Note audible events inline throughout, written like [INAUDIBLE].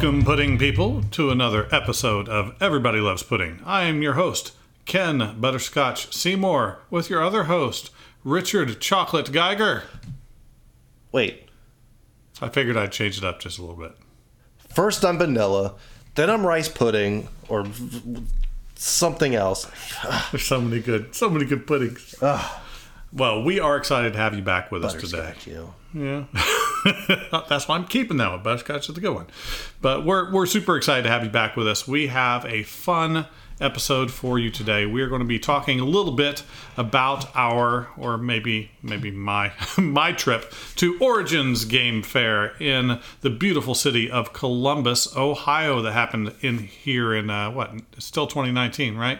Welcome, pudding people, to another episode of Everybody Loves Pudding. I am your host, Ken Butterscotch Seymour, with your other host, Richard Chocolate Geiger. Wait, I figured I'd change it up just a little bit. first I'm vanilla, then I'm rice pudding or something else. [SIGHS] There's so many good, so many good puddings. [SIGHS] Well, we are excited to have you back with us today. You. Yeah, [LAUGHS] [LAUGHS] that's why I'm keeping that one. Butterscotch is the good one. But we're we're super excited to have you back with us. We have a fun episode for you today. We are going to be talking a little bit about our, or maybe maybe my [LAUGHS] my trip to Origins Game Fair in the beautiful city of Columbus, Ohio, that happened in here in uh, what? It's still 2019, right?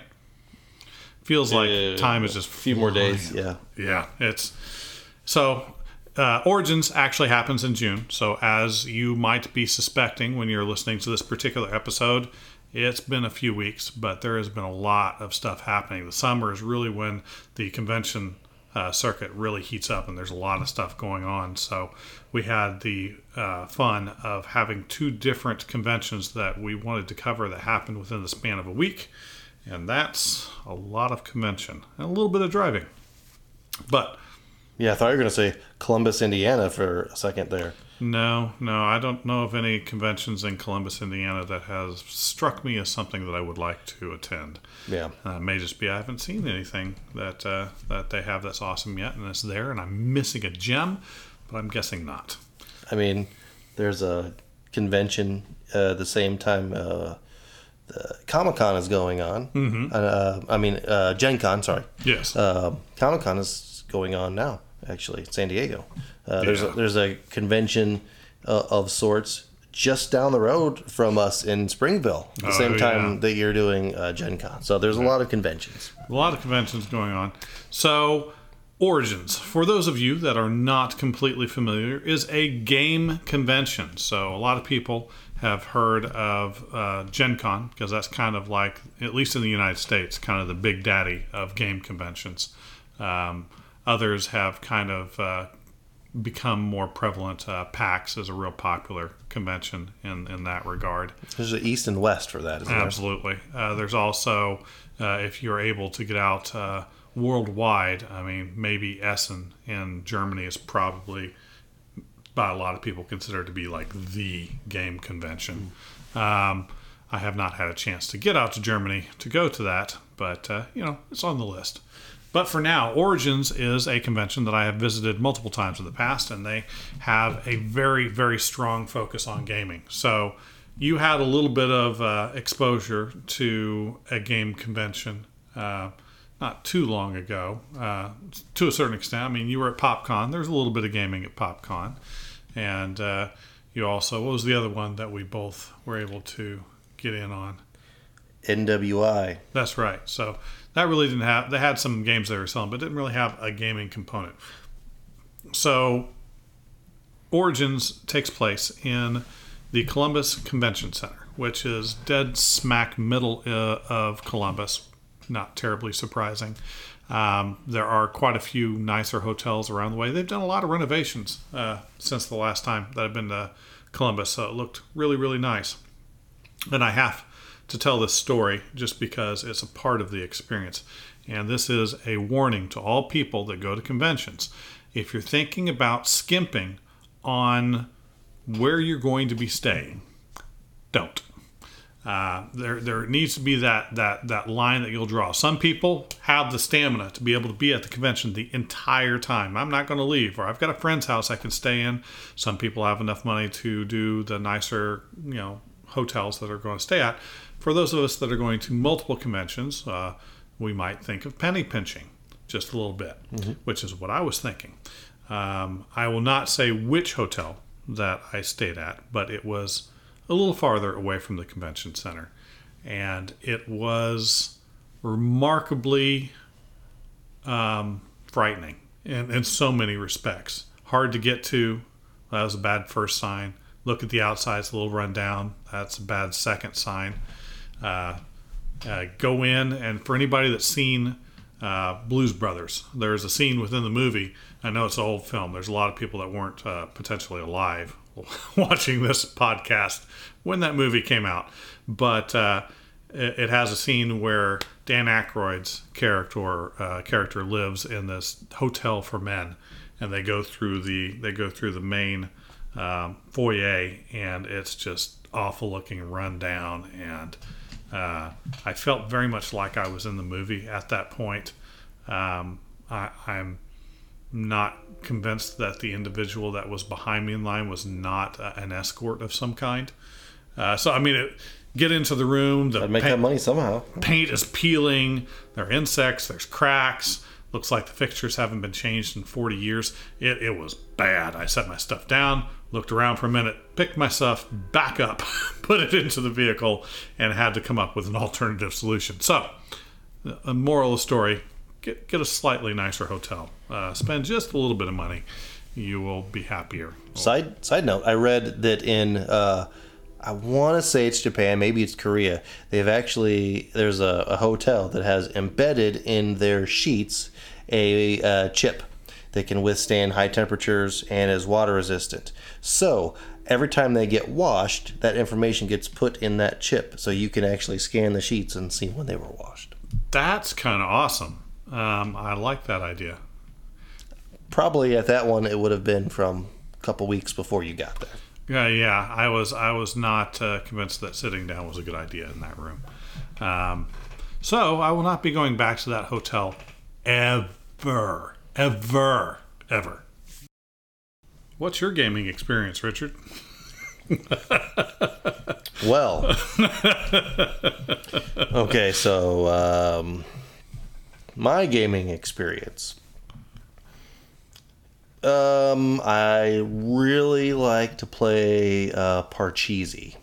Feels like Yeah, time is just A few more days, yeah. yeah, it's so. Uh, Origins actually happens in June. So, as you might be suspecting when you're listening to this particular episode, it's been a few weeks, but there has been a lot of stuff happening. The summer is really when the convention uh, circuit really heats up, and there's a lot of stuff going on. So, we had the uh, fun of having two different conventions that we wanted to cover that happened within the span of a week, and that's a lot of convention and a little bit of driving. But Yeah, I thought you were going to say Columbus, Indiana for a second there. No, no, I don't know of any conventions in Columbus, Indiana that has struck me as something that I would like to attend. Yeah. Uh, it may just be I haven't seen anything that uh, that they have that's awesome yet, and it's there, and I'm missing a gem, but I'm guessing not. I mean, there's a convention uh, the same time uh, the Comic Con is going on. Mm-hmm. Uh, I mean, uh, Gen Con, sorry. Yes, Uh, Comic Con is going on now, actually, San Diego. Uh, There's a, there's a convention uh, of sorts just down the road from us in Springville, the Oh, same time yeah. that you're doing uh, Gen Con. So there's a lot of conventions. a lot of conventions going on. So, Origins, for those of you that are not completely familiar, is a game convention. So, a lot of people have heard of uh, Gen Con because that's kind of like, at least in the United States, kind of the big daddy of game conventions. Um, others have kind of uh, become more prevalent. Uh, PAX is a real popular convention in, in that regard. There's an East and West for that, isn't there? Absolutely. Uh, there's also, uh, if you're able to get out uh, worldwide, I mean, maybe Essen in Germany is probably, by a lot of people, considered to be like the game convention. Um, I have not had a chance to get out to Germany to go to that, but, uh, you know, it's on the list. But for now, Origins is a convention that I have visited multiple times in the past, and they have a very, very strong focus on gaming. So you had a little bit of uh, exposure to a game convention uh, not too long ago, uh, to a certain extent. I mean, you were at PopCon. There's a little bit of gaming at PopCon, and uh, you also what was the other one that we both were able to get in on? NWI. That's right. So that really didn't have. They had some games they were selling, but didn't really have a gaming component. So Origins takes place in the Columbus Convention Center, which is dead smack middle uh, of Columbus. Not terribly surprising. Um, there are quite a few nicer hotels around the way. They've done a lot of renovations uh, since the last time that I've been to Columbus, so it looked really, really nice. And I have to tell this story just because it's a part of the experience. And this is a warning to all people that go to conventions. If you're thinking about skimping on where you're going to be staying, don't. Uh, there, there needs to be that, that, that line that you'll draw. Some people have the stamina to be able to be at the convention the entire time. I'm not going to leave, or I've got a friend's house I can stay in. Some people have enough money to do the nicer, you know, hotels that are going to stay at. For those of us that are going to multiple conventions, uh, we might think of penny pinching just a little bit, which is what I was thinking. Um, I will not say which hotel that I stayed at, but it was a little farther away from the convention center. And it was remarkably um, frightening in, in so many respects. Hard to get to. That was a bad first sign. Look at the outside, it's a little run down. That's a bad second sign. Uh, uh, go in, and for anybody that's seen uh, Blues Brothers, there's a scene within the movie. I know it's an old film. There's a lot of people that weren't uh, potentially alive [LAUGHS] watching this podcast when that movie came out, but uh, it, it has a scene where Dan Aykroyd's character character lives in this hotel for men, and they go through the they go through the main um, foyer, and it's just awful looking, run down, and uh, I felt very much like I was in the movie at that point. Um, I, I'm not convinced that the individual that was behind me in line was not uh, an escort of some kind. Uh, so I mean, it, get into the room. The I'd make paint, that money somehow. paint is peeling. There are insects. There's cracks. Looks like the fixtures haven't been changed in 40 years. It, it was bad. I set my stuff down, looked around for a minute, picked my stuff back up, [LAUGHS] put it into the vehicle, and had to come up with an alternative solution. So, a moral of the story get, get a slightly nicer hotel. Uh, spend just a little bit of money. You will be happier. Side side note: I read that in uh, I want to say it's Japan, maybe it's Korea. They've actually there's a, a hotel that has embedded in their sheets a uh, chip that can withstand high temperatures and is water resistant. So every time they get washed, that information gets put in that chip, so you can actually scan the sheets and see when they were washed. That's kind of awesome. Um, I like that idea. Probably at that one, it would have been from a couple weeks before you got there. Yeah, yeah. I was I was not uh, convinced that sitting down was a good idea in that room. Um, so I will not be going back to that hotel ever, ever, ever. What's your gaming experience, Richard? Well, okay, so um, my gaming experience. Um, I really like to play uh, Parcheesi.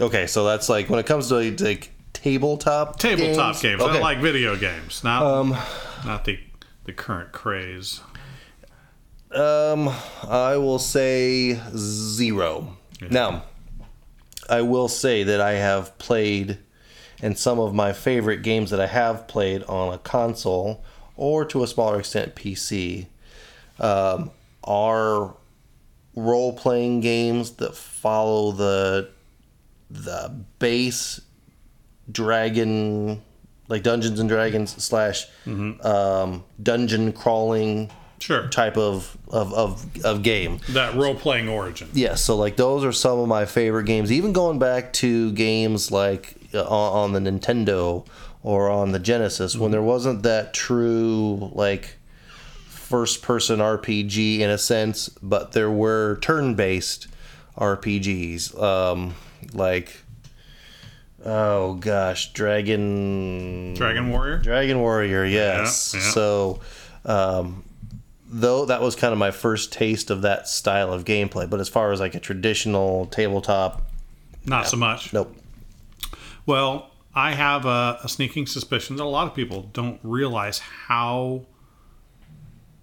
Okay, so that's like when it comes to like tabletop Tabletop games. Okay. I like video games, not Um, not the the current craze. Um, I will say zero. Now, I will say that I have played, and some of my favorite games that I have played on a console or to a smaller extent PC um, are role playing games that follow the the base dragon like Dungeons and Dragons slash um, dungeon crawling Sure. type of of, of, of game. That role playing origin. Yes, so like those are some of my favorite games. Even going back to games like uh, on, on the Nintendo or on the Genesis, when there wasn't that true like first person RPG in a sense, but there were turn based RPGs. Um, like oh gosh, Dragon Dragon Warrior. Dragon Warrior, yes. Yeah, yeah. So, um, though that was kind of my first taste of that style of gameplay, but as far as like a traditional tabletop, Not so much. nope. Well, I have a, a sneaking suspicion that a lot of people don't realize how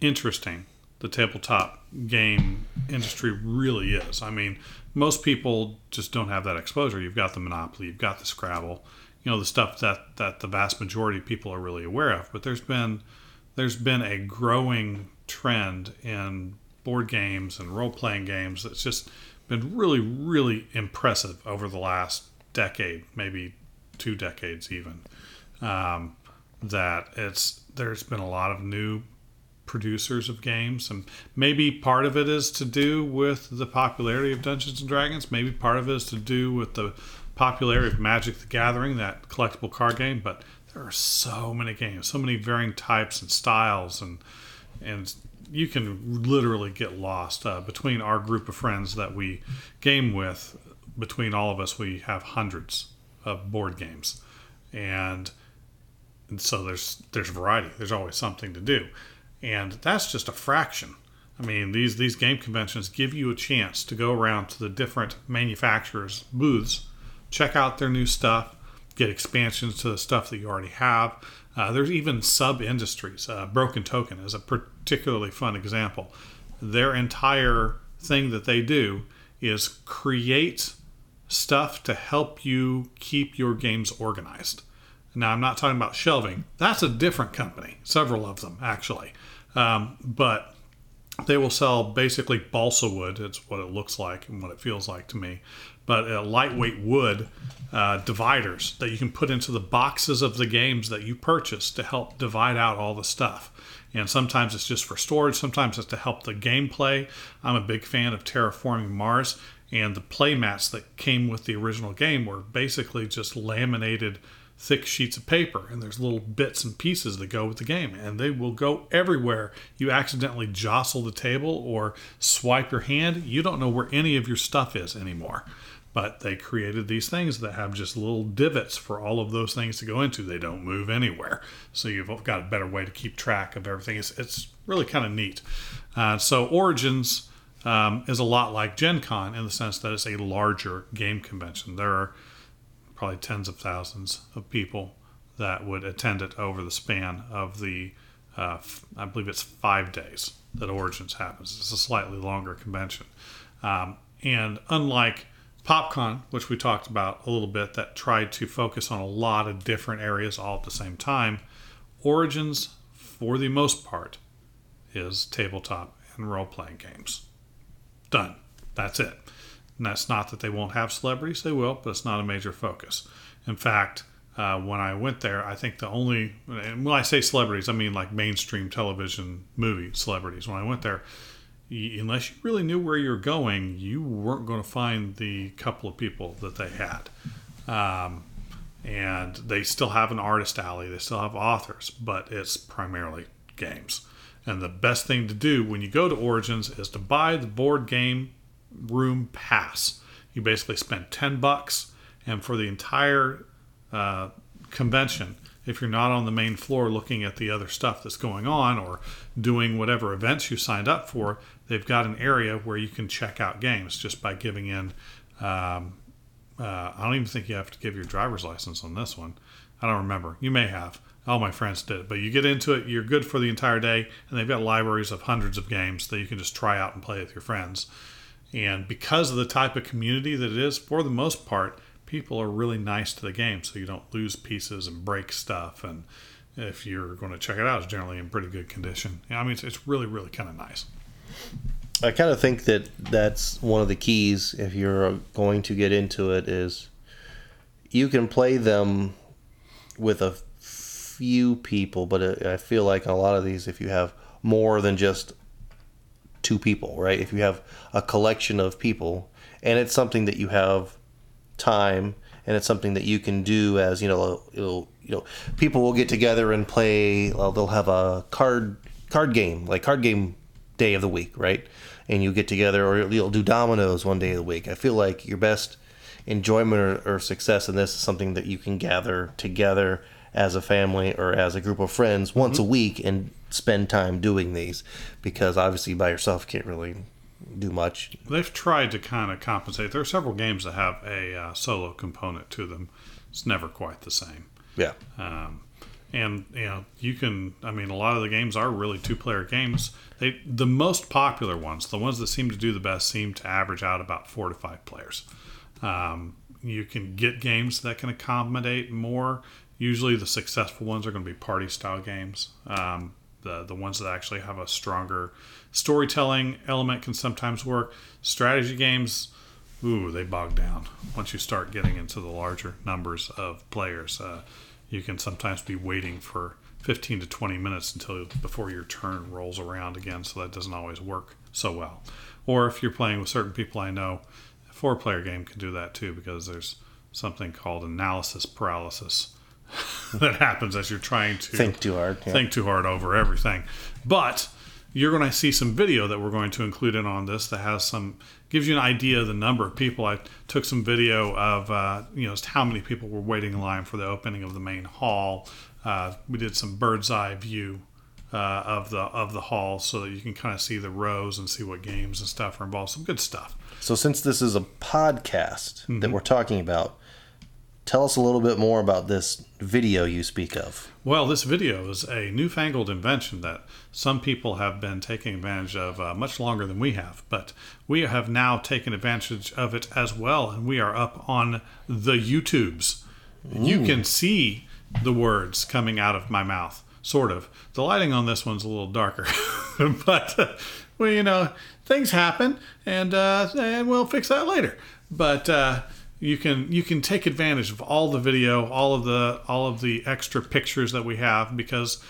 interesting the tabletop game industry really is. I mean, most people just don't have that exposure. You've got the Monopoly, you've got the Scrabble, you know, the stuff that, that the vast majority of people are really aware of. But there's been there's been a growing trend in board games and role playing games that's just been really, really impressive over the last decade, maybe two decades even. Um, that it's there's been a lot of new producers of games, and maybe part of it is to do with the popularity of Dungeons and Dragons. Maybe part of it is to do with the popularity of Magic: The Gathering, that collectible card game. But there are so many games, so many varying types and styles, and and you can literally get lost uh, between our group of friends that we game with. Between all of us, we have hundreds of board games, and and so there's there's variety. There's always something to do, and that's just a fraction. I mean, these these game conventions give you a chance to go around to the different manufacturers' booths, check out their new stuff, get expansions to the stuff that you already have. Uh, there's even sub industries. Uh, Broken Token is a particularly fun example. Their entire thing that they do is create stuff to help you keep your games organized. Now, I'm not talking about shelving. That's a different company, several of them actually. Um, but they will sell basically balsa wood. It's what it looks like and what it feels like to me. But uh, lightweight wood uh, dividers that you can put into the boxes of the games that you purchase to help divide out all the stuff. And sometimes it's just for storage, sometimes it's to help the gameplay. I'm a big fan of Terraforming Mars, and the play mats that came with the original game were basically just laminated thick sheets of paper and there's little bits and pieces that go with the game and they will go everywhere. You accidentally jostle the table or swipe your hand. You don't know where any of your stuff is anymore. But they created these things that have just little divots for all of those things to go into. They don't move anywhere. So you've got a better way to keep track of everything. It's, it's really kind of neat. Uh, so origins um, is a lot like gen con in the sense that it's a larger game convention. There are probably tens of thousands of people that would attend it over the span of the, uh, I believe it's five days that Origins happens. It's a slightly longer convention. Um, and unlike PopCon, which we talked about a little bit, that tried to focus on a lot of different areas all at the same time, Origins, for the most part, is tabletop and role playing games. Done. That's it. And that's not that they won't have celebrities, they will, but it's not a major focus. In fact, uh, when I went there, I think the only, and when I say celebrities, I mean like mainstream television movie celebrities. When I went there, unless you really knew where you're going, you weren't going to find the couple of people that they had. Um, and they still have an artist alley, they still have authors, but it's primarily games. And the best thing to do when you go to Origins is to buy the board game room pass. You basically spend 10 bucks, and for the entire uh, convention, if you're not on the main floor looking at the other stuff that's going on or doing whatever events you signed up for, they've got an area where you can check out games just by giving in. Um, uh, I don't even think you have to give your driver's license on this one. I don't remember. You may have. All my friends did. But you get into it, you're good for the entire day, and they've got libraries of hundreds of games that you can just try out and play with your friends. And because of the type of community that it is, for the most part, people are really nice to the game, so you don't lose pieces and break stuff. And if you're going to check it out, it's generally in pretty good condition. I mean, it's, it's really, really kind of nice. I kind of think that that's one of the keys if you're uh, going to get into it is you can play them with a few people, but uh, I feel like a lot of these, if you have more than just two people, right? If you have a collection of people and it's something that you have time and it's something that you can do as, you know, it'll, you know, people will get together and play, well, they'll have a card card game, like card game day of the week, right? And you get together or you'll do dominoes one day of the week. I feel like your best enjoyment or, or success in this is something that you can gather together as a family or as a group of friends once mm-hmm. a week and spend time doing these because obviously by yourself you can't really do much. They've tried to kind of compensate. There are several games that have a uh, solo component to them. It's never quite the same. Yeah. Um, and you know you can. I mean, a lot of the games are really two-player games. They the most popular ones, the ones that seem to do the best, seem to average out about four to five players. Um, you can get games that can accommodate more. Usually, the successful ones are going to be party-style games. Um, the the ones that actually have a stronger storytelling element can sometimes work. Strategy games, ooh, they bog down once you start getting into the larger numbers of players. Uh, you can sometimes be waiting for 15 to 20 minutes until before your turn rolls around again, so that doesn't always work so well. Or if you're playing with certain people I know, a four player game can do that too because there's something called analysis paralysis [LAUGHS] that happens as you're trying to think too hard, yeah. think too hard over everything. But you're going to see some video that we're going to include in on this that has some gives you an idea of the number of people. I took some video of uh, you know just how many people were waiting in line for the opening of the main hall. Uh, we did some bird's eye view uh, of the of the hall so that you can kind of see the rows and see what games and stuff are involved. Some good stuff. So since this is a podcast mm-hmm. that we're talking about, Tell us a little bit more about this video you speak of. Well, this video is a newfangled invention that some people have been taking advantage of uh, much longer than we have, but we have now taken advantage of it as well, and we are up on the YouTubes. Ooh. You can see the words coming out of my mouth, sort of. The lighting on this one's a little darker, [LAUGHS] but well, you know, things happen, and uh, and we'll fix that later. But uh, you can you can take advantage of all the video, all of the all of the extra pictures that we have because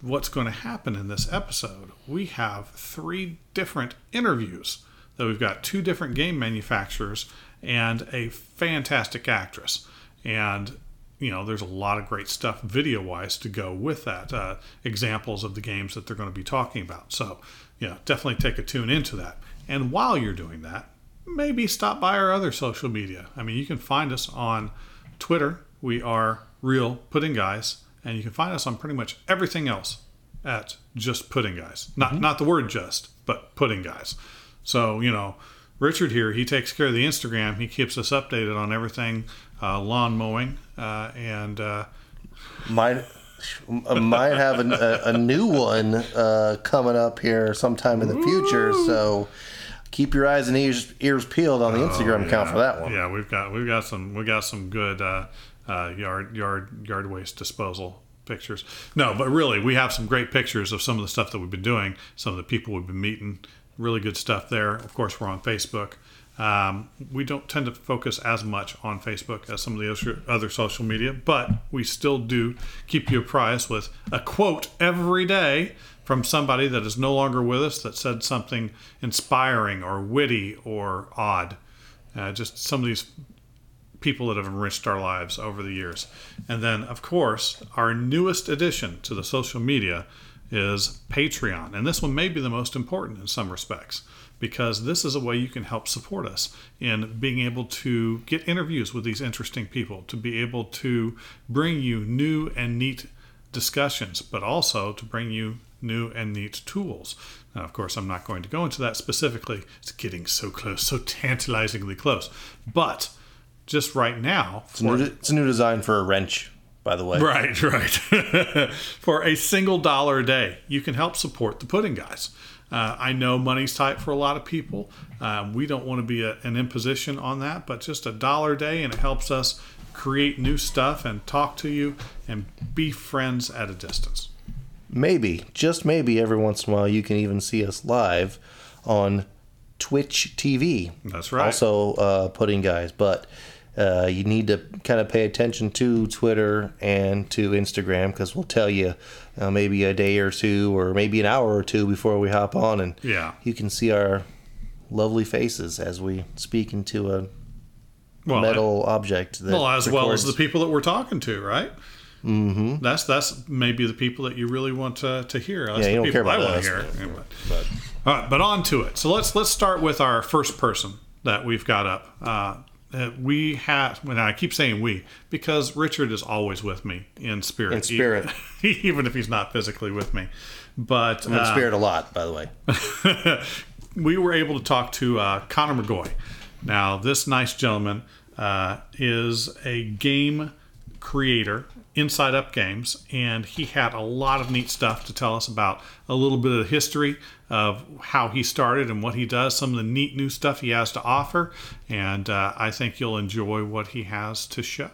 what's going to happen in this episode? We have three different interviews that we've got two different game manufacturers and a fantastic actress. And you know, there's a lot of great stuff video wise to go with that. Uh, examples of the games that they're going to be talking about. So, you know, definitely take a tune into that. And while you're doing that, maybe stop by our other social media. I mean, you can find us on Twitter. We are Real Pudding Guys, and you can find us on pretty much everything else at Just Pudding Guys. Not mm-hmm. not the word just, but Pudding Guys. So you know, Richard here, he takes care of the Instagram. He keeps us updated on everything uh, lawn mowing uh, and. Uh, might might have a, a, new one uh, coming up here sometime in the future. So keep your eyes and ears ears peeled on the oh, Instagram yeah. account for that one. Yeah, we've got we've got some we got some good uh, uh, yard yard yard waste disposal pictures. No, but really, we have some great pictures of some of the stuff that we've been doing, some of the people we've been meeting. Really good stuff there. Of course, we're on Facebook. Um, we don't tend to focus as much on Facebook as some of the other social media, but we still do keep you apprised with a quote every day from somebody that is no longer with us that said something inspiring or witty or odd. Uh, just some of these people that have enriched our lives over the years. And then, of course, our newest addition to the social media is Patreon. And this one may be the most important in some respects because this is a way you can help support us in being able to get interviews with these interesting people, to be able to bring you new and neat discussions, but also to bring you new and neat tools. Now, of course, I'm not going to go into that specifically. It's getting so close, so tantalizingly close. But just right now, it's, for, a, new, it's a new design for a wrench, by the way. Right, [LAUGHS] right. [LAUGHS] for a single dollar a day, you can help support the pudding guys. Uh, I know money's tight for a lot of people. Uh, we don't want to be a, an imposition on that, but just a dollar a day, and it helps us create new stuff and talk to you and be friends at a distance maybe, just maybe, every once in a while, you can even see us live on Twitch TV. That's right. Also, uh, Pudding Guys, but. Uh, you need to kind of pay attention to Twitter and to Instagram because we'll tell you uh, maybe a day or two or maybe an hour or two before we hop on, and yeah, you can see our lovely faces as we speak into a well, metal I, object. well, as records. well as the people that we're talking to, right? Mm-hmm. That's that's maybe the people that you really want to, to hear. That's yeah, you don't care about I want to hear. But, but, all right, but on to it. So let's let's start with our first person that we've got up. Uh, we have, and I keep saying we because Richard is always with me in spirit. In spirit, [LAUGHS] even if he's not physically with me. But I'm in uh, spirit a lot, by the way. [LAUGHS] we were able to talk to uh, Connor McGoy. Now, this nice gentleman uh, is a game creator Inside Up Games, and he had a lot of neat stuff to tell us about a little bit of the history of how he started and what he does, some of the neat new stuff he has to offer, and uh, I think you'll enjoy what he has to show.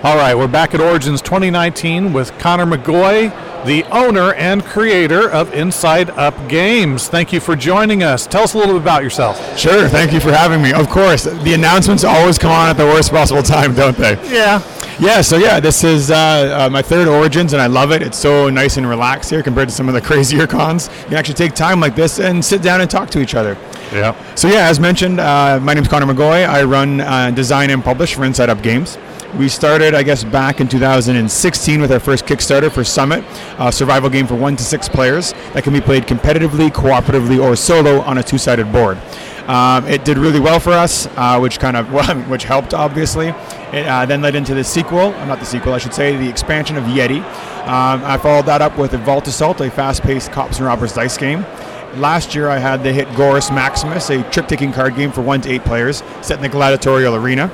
All right, we're back at Origins 2019 with Connor McGoy, the owner and creator of Inside Up Games. Thank you for joining us. Tell us a little bit about yourself. Sure, thank you for having me. Of course, the announcements always come on at the worst possible time, don't they? Yeah. Yeah, so yeah, this is uh, uh, my third Origins, and I love it. It's so nice and relaxed here compared to some of the [LAUGHS] crazier cons. You can actually take time like this and sit down and talk to each other. Yeah. So yeah, as mentioned, uh, my name is Connor McGoy. I run, uh, design, and publish for Inside Up Games. We started, I guess, back in 2016 with our first Kickstarter for Summit, a survival game for one to six players that can be played competitively, cooperatively, or solo on a two-sided board. Um, it did really well for us, uh, which kind of [LAUGHS] which helped obviously. It uh, then led into the sequel, uh, not the sequel, I should say, the expansion of Yeti. Um, I followed that up with Vault Assault, a fast-paced cops and robbers dice game. Last year, I had the hit Gorus Maximus, a trick-taking card game for one to eight players, set in the gladiatorial arena.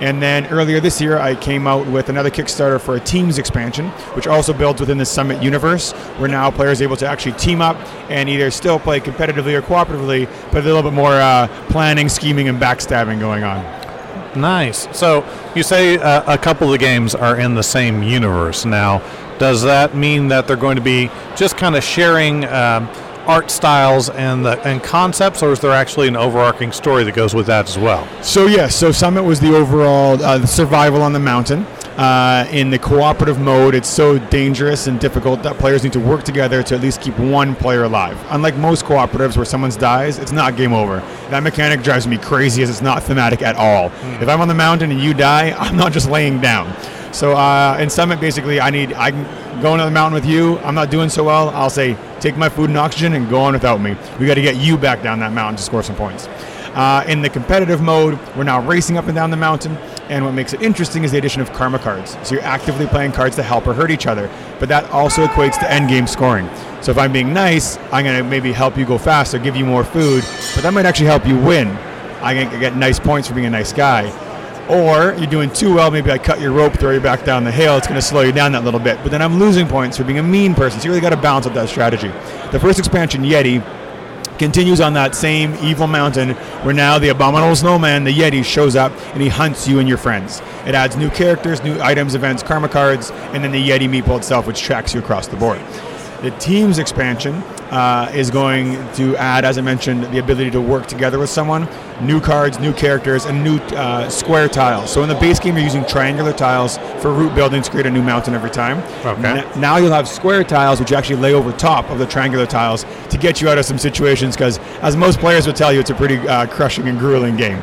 And then earlier this year, I came out with another Kickstarter for a Teams expansion, which also builds within the Summit universe, where now players are able to actually team up and either still play competitively or cooperatively, but a little bit more uh, planning, scheming, and backstabbing going on. Nice. So you say uh, a couple of the games are in the same universe now. Does that mean that they're going to be just kind of sharing um, art styles and the, and concepts, or is there actually an overarching story that goes with that as well? So yes, so Summit was the overall uh, the survival on the mountain. Uh, in the cooperative mode, it's so dangerous and difficult that players need to work together to at least keep one player alive. Unlike most cooperatives where someone dies, it's not game over. That mechanic drives me crazy as it's not thematic at all. Mm. If I'm on the mountain and you die, [LAUGHS] I'm not just laying down. So uh, in Summit, basically, I need I can go into the mountain with you. I'm not doing so well. I'll say take my food and oxygen and go on without me. We got to get you back down that mountain to score some points. Uh, in the competitive mode, we're now racing up and down the mountain, and what makes it interesting is the addition of karma cards. So you're actively playing cards to help or hurt each other, but that also equates to end game scoring. So if I'm being nice, I'm going to maybe help you go faster, give you more food, but that might actually help you win. I get nice points for being a nice guy. Or you're doing too well, maybe I cut your rope, throw you back down the hill. It's going to slow you down that little bit. But then I'm losing points for being a mean person. So you really got to balance out that strategy. The first expansion, Yeti, continues on that same evil mountain where now the abominable snowman, the Yeti, shows up and he hunts you and your friends. It adds new characters, new items, events, karma cards, and then the Yeti meeple itself, which tracks you across the board. The team's expansion uh, is going to add, as I mentioned, the ability to work together with someone, new cards, new characters, and new uh, square tiles. So in the base game, you're using triangular tiles for root building to create a new mountain every time. Okay. N- now you'll have square tiles, which you actually lay over top of the triangular tiles to get you out of some situations. Because as most players will tell you, it's a pretty uh, crushing and grueling game.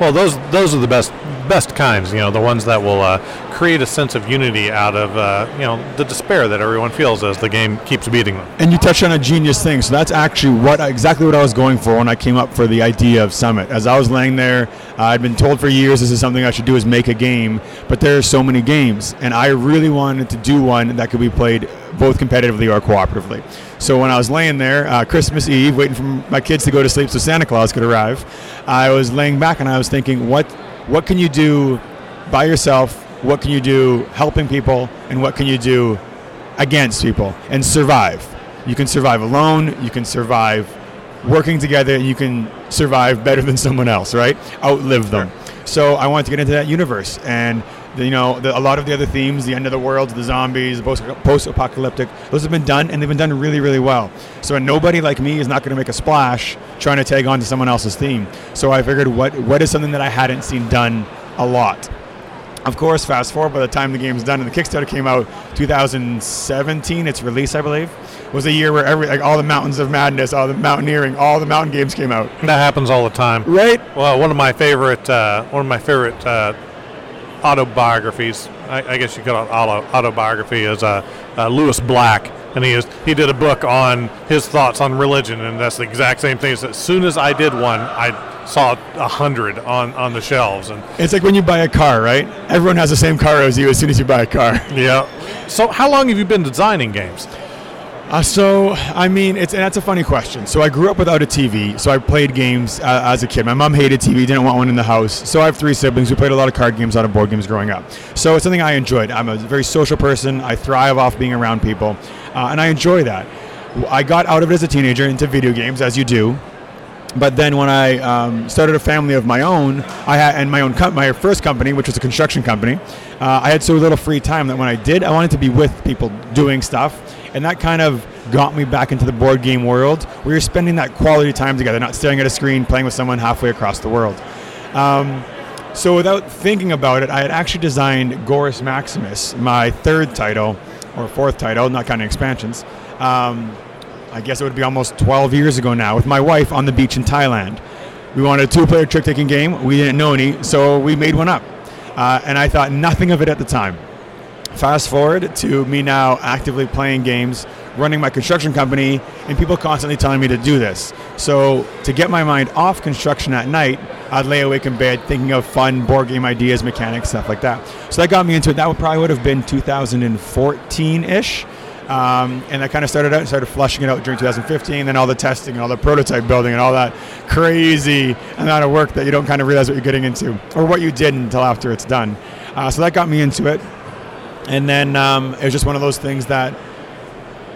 Well, those those are the best best kinds. You know, the ones that will uh, create a sense of unity out of uh, you know the despair that everyone feels as the game keeps beating them. And you touched on a genius thing. So that's actually what exactly what I was going for when I came up for the idea of Summit. As I was laying there, uh, I'd been told for years this is something I should do is make a game, but there are so many games, and I really wanted to do one that could be played both competitively or cooperatively. So when I was laying there, uh, Christmas Eve, waiting for my kids to go to sleep so Santa Claus could arrive, I was laying back and I was thinking, what what can you do by yourself? What can you do helping people? And what can you do against people and survive? You can survive alone. You can survive working together. You can survive better than someone else, right? Outlive them. Sure. So I wanted to get into that universe and you know, the, a lot of the other themes, the end of the world, the zombies, post-apocalyptic, those have been done, and they've been done really, really well. So nobody like me is not going to make a splash trying to tag on to someone else's theme. So I figured, what what is something that I hadn't seen done a lot? Of course, fast forward by the time the game's done and the Kickstarter came out, 2017, its release, I believe, was a year where every like all the Mountains of Madness, all the mountaineering, all the mountain games came out. That happens all the time, right? Well, one of my favorite, uh, one of my favorite uh, autobiographies. I, I guess you could call it auto, autobiography is uh, uh, Lewis Black, and he is he did a book on his thoughts on religion, and that's the exact same thing. As soon as I did one, I saw a hundred on on the shelves, and it's like when you buy a car, right? Everyone has the same car as you as soon as you buy a car. Yeah. So, how long have you been designing games? Uh, so, I mean, it's that's a funny question. So, I grew up without a TV, so I played games uh, as a kid. My mom hated TV, didn't want one in the house. So, I have three siblings. We played a lot of card games, a lot of board games growing up. So, it's something I enjoyed. I'm a very social person. I thrive off being around people, uh, and I enjoy that. I got out of it as a teenager into video games, as you do. But then when I um, started a family of my own, I had and my own my first company, which was a construction company, uh, I had so little free time that when I did, I wanted to be with people doing stuff and that kind of got me back into the board game world where you're spending that quality time together, not staring at a screen, playing with someone halfway across the world. Um, so without thinking about it, I had actually designed Gorus Maximus, my third title, or fourth title, not counting expansions. Um, I guess it would be almost 12 years ago now, with my wife on the beach in Thailand. We wanted a two-player trick-taking game. We didn't know any, so we made one up. Uh, and I thought nothing of it at the time. Fast forward to me now actively playing games, running my construction company, and people constantly telling me to do this. So, to get my mind off construction at night, I'd lay awake in bed thinking of fun board game ideas, mechanics, stuff like that. So, that got me into it. That would probably would have been 2014 ish. Um, and I kind of started out, and started flushing it out during 2015. Then all the testing and all the prototype building and all that crazy amount of work that you don't kind of realize what you're getting into or what you did until after it's done. Uh, so that got me into it. And then um, it was just one of those things that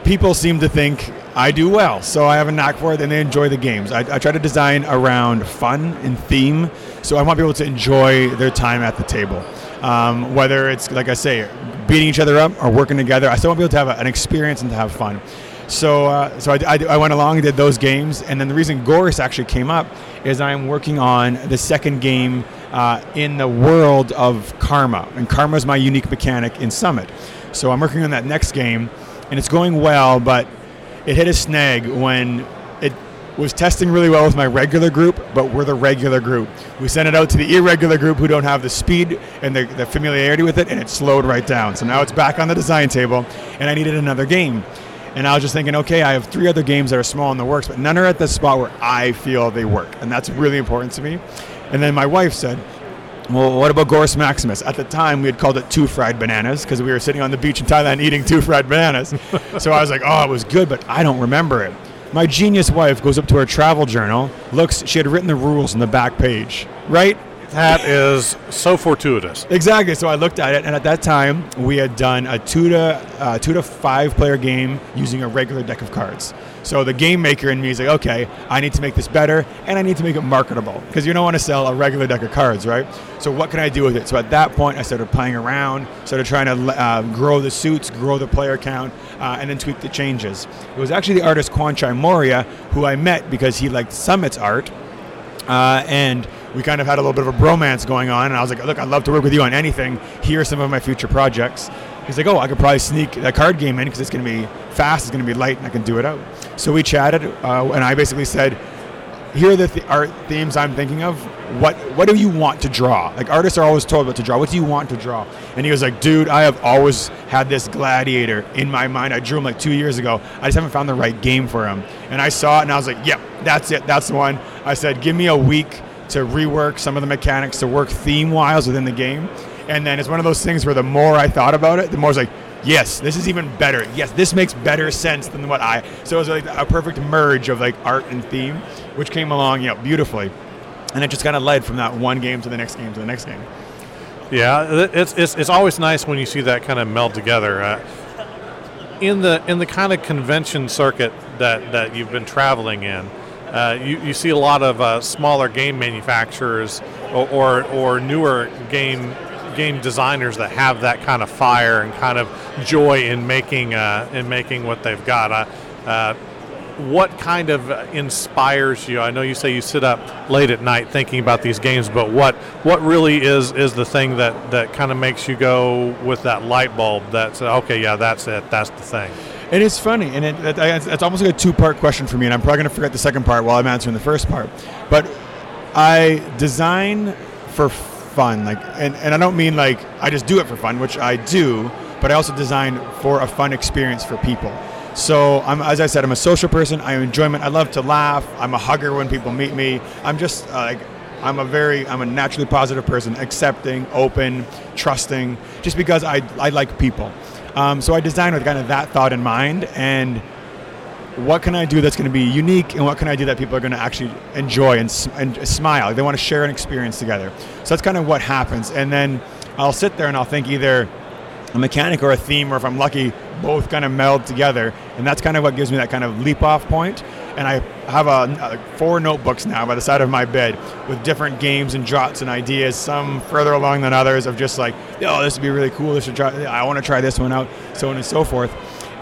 people seem to think I do well, so I have a knack for it, and they enjoy the games. I, I try to design around fun and theme, so I want people to enjoy their time at the table. Um, whether it's like I say, beating each other up or working together, I still want people to have a, an experience and to have fun. So, uh, so I, I, I went along and did those games, and then the reason Gorus actually came up is I'm working on the second game uh, in the world of Karma, and Karma is my unique mechanic in Summit. So I'm working on that next game, and it's going well, but it hit a snag when it was testing really well with my regular group, but we're the regular group. We sent it out to the irregular group who don't have the speed and the, the familiarity with it, and it slowed right down. So now it's back on the design table, and I needed another game. And I was just thinking, okay, I have three other games that are small in the works, but none are at the spot where I feel they work. And that's really important to me. And then my wife said, well, what about Gorus Maximus? At the time, we had called it two fried bananas because we were sitting on the beach in Thailand eating two fried bananas. [LAUGHS] so I was like, oh, it was good, but I don't remember it. My genius wife goes up to her travel journal, looks, she had written the rules on the back page, right? That is so fortuitous. Exactly. So I looked at it, and at that time, we had done a two to uh, two to five player game using a regular deck of cards. So the game maker in me is like, okay, I need to make this better, and I need to make it marketable because you don't want to sell a regular deck of cards, right? So what can I do with it? So at that point, I started playing around, started trying to uh, grow the suits, grow the player count, uh, and then tweak the changes. It was actually the artist Kwanchai Moriya who I met because he liked Summit's art, uh, and we kind of had a little bit of a bromance going on. And I was like, look, I'd love to work with you on anything. Here are some of my future projects. He's like, oh, I could probably sneak a card game in because it's going to be fast, it's going to be light, and I can do it out. So we chatted, uh, and I basically said, here are the th- art themes I'm thinking of. What what do you want to draw? Like artists are always told what to draw. What do you want to draw? And he was like, dude, I have always had this gladiator in my mind. I drew him like two years ago. I just haven't found the right game for him. And I saw it, and I was like, yep, that's it. That's the one. I said, give me a week to rework some of the mechanics to work theme wise within the game. And then it's one of those things where the more I thought about it, the more was like, yes, this is even better. Yes, this makes better sense than what I. So it was like a perfect merge of like art and theme, which came along, you know, beautifully. And it just kind of led from that one game to the next game to the next game. Yeah, it's it's, it's always nice when you see that kind of meld together. Uh, in the in the kind of convention circuit that, that you've been traveling in, uh, you, you see a lot of uh, smaller game manufacturers or, or, or newer game game designers that have that kind of fire and kind of joy in making uh, in making what they've got. Uh, uh, what kind of inspires you? I know you say you sit up late at night thinking about these games, but what what really is is the thing that that kind of makes you go with that light bulb? That's okay, yeah, that's it, that's the thing. It is funny, and it, it, it's almost like a two-part question for me, and I'm probably going to forget the second part while I'm answering the first part. But I design for fun, like, and, and I don't mean like I just do it for fun, which I do, but I also design for a fun experience for people. So I'm, as I said, I'm a social person. I enjoyment. I love to laugh. I'm a hugger when people meet me. I'm just uh, like I'm a very I'm a naturally positive person, accepting, open, trusting, just because I I like people. Um, so I designed with kind of that thought in mind, and what can I do that's going to be unique, and what can I do that people are going to actually enjoy and, and smile? They want to share an experience together. So that's kind of what happens, and then I'll sit there and I'll think either a mechanic or a theme, or if I'm lucky, both kind of meld together, and that's kind of what gives me that kind of leap off point. And I have a, four notebooks now by the side of my bed with different games and jots and ideas, some further along than others, of just like, oh, this would be really cool. This should try. I want to try this one out, so on and so forth.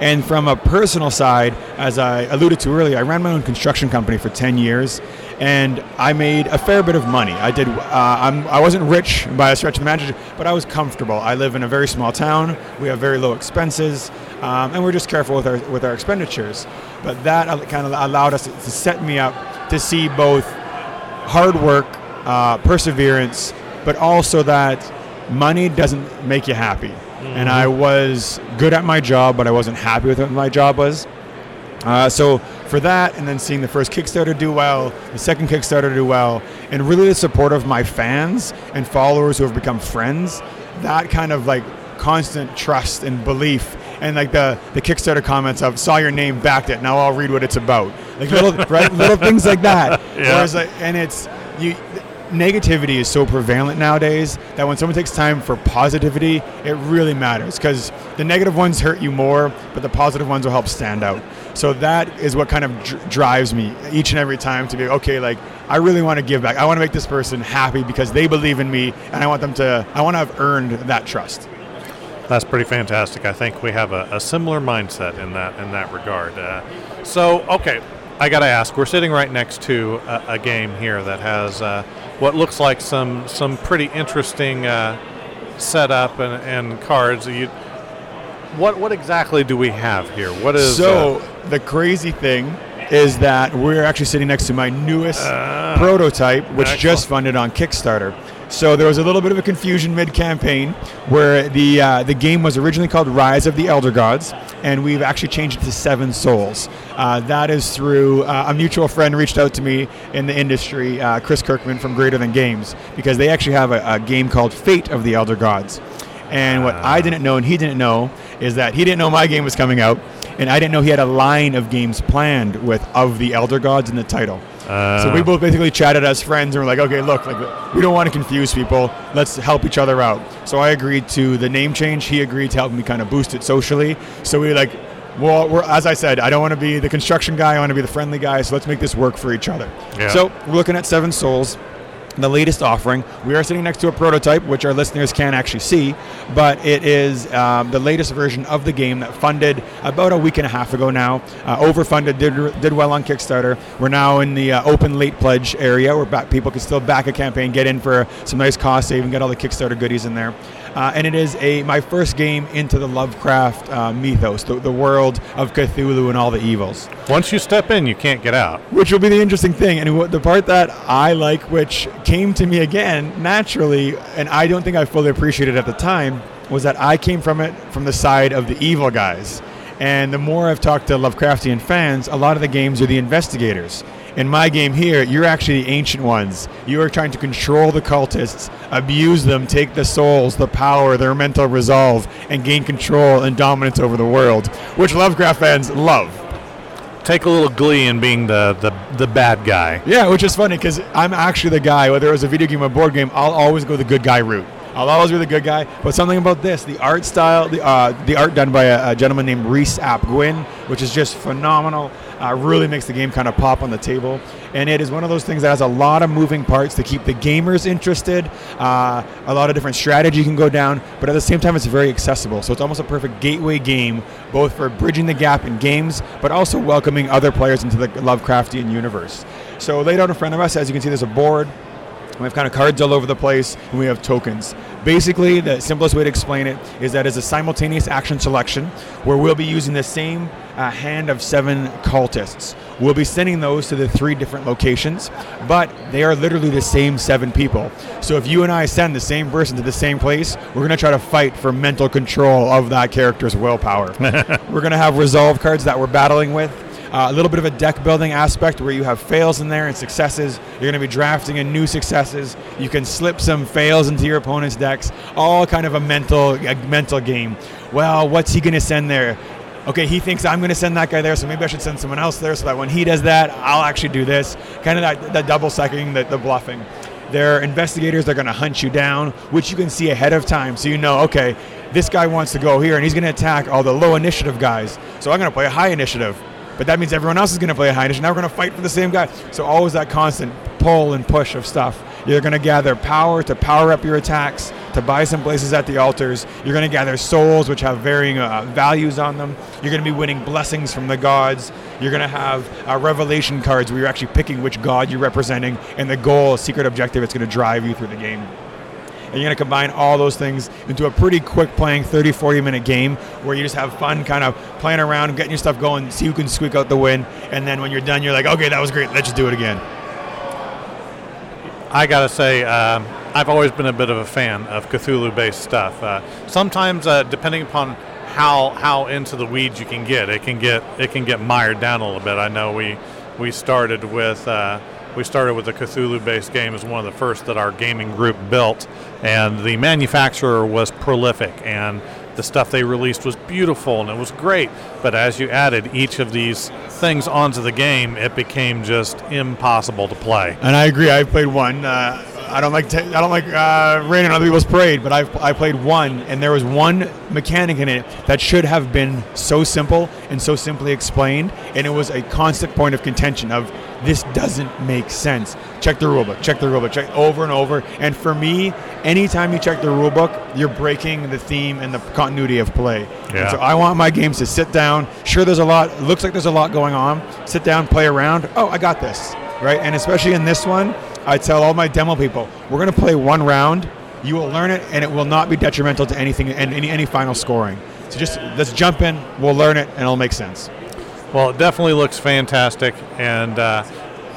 And from a personal side, as I alluded to earlier, I ran my own construction company for 10 years, and I made a fair bit of money. I did. Uh, I'm, I wasn't rich by a stretch of the imagination, but I was comfortable. I live in a very small town. We have very low expenses, um, and we're just careful with our with our expenditures. But that kind of allowed us to set me up to see both hard work, uh, perseverance, but also that money doesn't make you happy. Mm-hmm. And I was good at my job, but I wasn't happy with what my job was. Uh, so for that, and then seeing the first Kickstarter do well, the second Kickstarter do well, and really the support of my fans and followers who have become friends, that kind of like constant trust and belief and like the the Kickstarter comments of saw your name backed it now I'll read what it's about like little [LAUGHS] right little things like that yeah. Whereas like, and it's you negativity is so prevalent nowadays that when someone takes time for positivity, it really matters because the negative ones hurt you more, but the positive ones will help stand out. So that is what kind of dr- drives me each and every time to be okay. Like I really want to give back. I want to make this person happy because they believe in me, and I want them to. I want to have earned that trust. That's pretty fantastic. I think we have a, a similar mindset in that in that regard. Uh, so okay, I got to ask. We're sitting right next to a, a game here that has uh, what looks like some some pretty interesting uh, setup and, and cards. You, what what exactly do we have here? What is so uh, the crazy thing is that we're actually sitting next to my newest prototype, which excellent. just funded on Kickstarter. So there was a little bit of a confusion mid-campaign, where the uh, the game was originally called Rise of the Elder Gods, and we've actually changed it to Seven Souls. Uh, that is through uh, a mutual friend reached out to me in the industry, uh, Chris Kirkman from Greater Than Games, because they actually have a, a game called Fate of the Elder Gods. And what I didn't know and he didn't know is that he didn't know my game was coming out, and I didn't know he had a line of games planned with of the Elder Gods in the title. Uh, so we both basically chatted as friends and were like, okay, look, like we don't want to confuse people. Let's help each other out. So I agreed to the name change. He agreed to help me kind of boost it socially. So we like. Well, we're, as I said, I don't want to be the construction guy. I want to be the friendly guy. So let's make this work for each other. Yeah. So we're looking at Seven Souls the latest offering. We are sitting next to a prototype, which our listeners can't actually see, but it is um, the latest version of the game that funded about a week and a half ago now. Uh, overfunded, did, did well on Kickstarter. We're now in the uh, open late pledge area where back, people can still back a campaign, get in for some nice cost saving, get all the Kickstarter goodies in there. Uh, and it is a my first game into the Lovecraft uh, mythos, the, the world of Cthulhu and all the evils once you step in, you can't get out. which will be the interesting thing. And what, the part that I like, which came to me again naturally, and I don't think I fully appreciated at the time, was that I came from it from the side of the evil guys. And the more I've talked to Lovecraftian fans, a lot of the games are the investigators. In my game here, you're actually the ancient ones. You are trying to control the cultists, abuse them, take the souls, the power, their mental resolve, and gain control and dominance over the world, which Lovecraft fans love. Take a little glee in being the the, the bad guy. Yeah, which is funny because I'm actually the guy. Whether it was a video game or a board game, I'll always go the good guy route. I'll always be the good guy. But something about this, the art style, the uh, the art done by a, a gentleman named Reese App Gwyn, which is just phenomenal. Uh, really makes the game kind of pop on the table. And it is one of those things that has a lot of moving parts to keep the gamers interested. Uh, a lot of different strategy can go down, but at the same time, it's very accessible. So it's almost a perfect gateway game, both for bridging the gap in games, but also welcoming other players into the Lovecraftian universe. So laid out in front of us, as you can see, there's a board. We have kind of cards all over the place, and we have tokens. Basically, the simplest way to explain it is that it's a simultaneous action selection where we'll be using the same uh, hand of seven cultists. We'll be sending those to the three different locations, but they are literally the same seven people. So if you and I send the same person to the same place, we're going to try to fight for mental control of that character's willpower. [LAUGHS] we're going to have resolve cards that we're battling with. Uh, a little bit of a deck building aspect where you have fails in there and successes. You're going to be drafting in new successes. You can slip some fails into your opponent's decks. All kind of a mental a mental game. Well, what's he going to send there? Okay, he thinks I'm going to send that guy there, so maybe I should send someone else there so that when he does that, I'll actually do this. Kind of that, that double sucking, the, the bluffing. They're investigators. They're going to hunt you down, which you can see ahead of time, so you know, okay, this guy wants to go here, and he's going to attack all the low initiative guys. So I'm going to play a high initiative. But that means everyone else is going to play a high initiative. Now we're going to fight for the same guy. So always that constant pull and push of stuff. You're going to gather power to power up your attacks, to buy some places at the altars. You're going to gather souls, which have varying uh, values on them. You're going to be winning blessings from the gods. You're going to have uh, revelation cards where you're actually picking which god you're representing, and the goal, secret objective, it's going to drive you through the game and you're going to combine all those things into a pretty quick playing 30 40 minute game where you just have fun kind of playing around getting your stuff going see who can squeak out the win and then when you're done you're like okay that was great let's just do it again I gotta say, um, I've always been a bit of a fan of Cthulhu-based stuff. Uh, sometimes, uh, depending upon how how into the weeds you can get, it can get it can get mired down a little bit. I know we we started with. Uh, we started with a Cthulhu-based game as one of the first that our gaming group built, and the manufacturer was prolific, and the stuff they released was beautiful and it was great. But as you added each of these things onto the game, it became just impossible to play. and i agree I've played one uh, I don't like. T- I don't like uh, raining on other people's parade. But I've I played one, and there was one mechanic in it that should have been so simple and so simply explained, and it was a constant point of contention of this doesn't make sense. Check the rulebook. Check the rulebook. Check over and over. And for me, anytime you check the rulebook, you're breaking the theme and the continuity of play. Yeah. So I want my games to sit down. Sure, there's a lot. Looks like there's a lot going on. Sit down, play around. Oh, I got this. Right. And especially in this one, I tell all my demo people, we're going to play one round. You will learn it, and it will not be detrimental to anything and any, any final scoring. So just let's jump in. We'll learn it, and it'll make sense. Well, it definitely looks fantastic, and uh,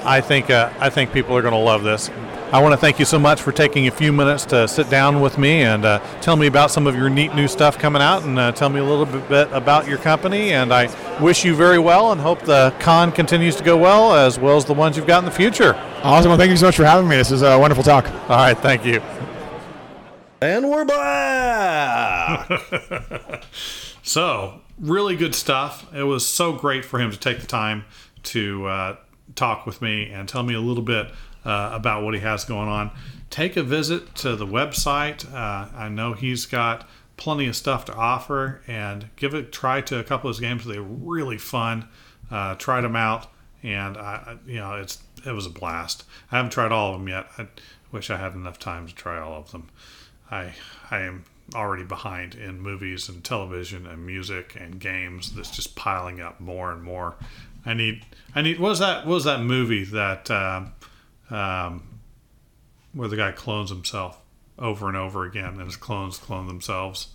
I think uh, I think people are going to love this. I want to thank you so much for taking a few minutes to sit down with me and uh, tell me about some of your neat new stuff coming out, and uh, tell me a little bit about your company. And I wish you very well, and hope the con continues to go well, as well as the ones you've got in the future. Awesome. Well, thank you so much for having me. This is a wonderful talk. All right, thank you. And we're back. [LAUGHS] So, really good stuff. It was so great for him to take the time to uh, talk with me and tell me a little bit uh, about what he has going on. Take a visit to the website. Uh, I know he's got plenty of stuff to offer, and give it try to a couple of his games. They're really fun. Uh, tried them out, and I- you know, it's it was a blast. I haven't tried all of them yet. I wish I had enough time to try all of them. I I am already behind in movies and television and music and games. That's just piling up more and more. I need I need what was that what was that movie that um, um, where the guy clones himself over and over again and his clones clone themselves.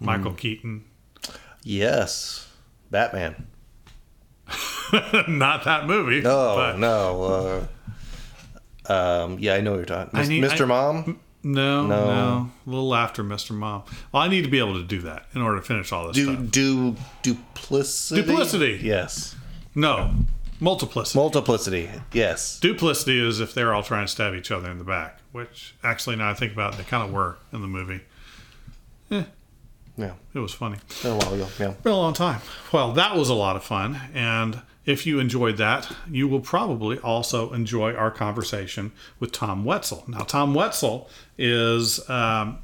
Michael Keaton. yes, Batman. [LAUGHS] Not that movie. No, but no. Uh, um, yeah, I know what you're talking. Mis- need- Mr. I- Mom, No, No. no, A little after Mr. Mom. Well, I need to be able to do that in order to finish all this do stuff. do duplicity. Duplicity. Yes. No, multiplicity. Multiplicity. Yes. Duplicity is if they're all trying to stab each other in the back, which actually, now I think about it, they kind of were in the movie. Eh. Yeah. It was funny. Been a while ago. Yeah. Been a long time. Well, that was a lot of fun. And if you enjoyed that, you will probably also enjoy our conversation with Tom Wetzel. Now, Tom Wetzel is. Um,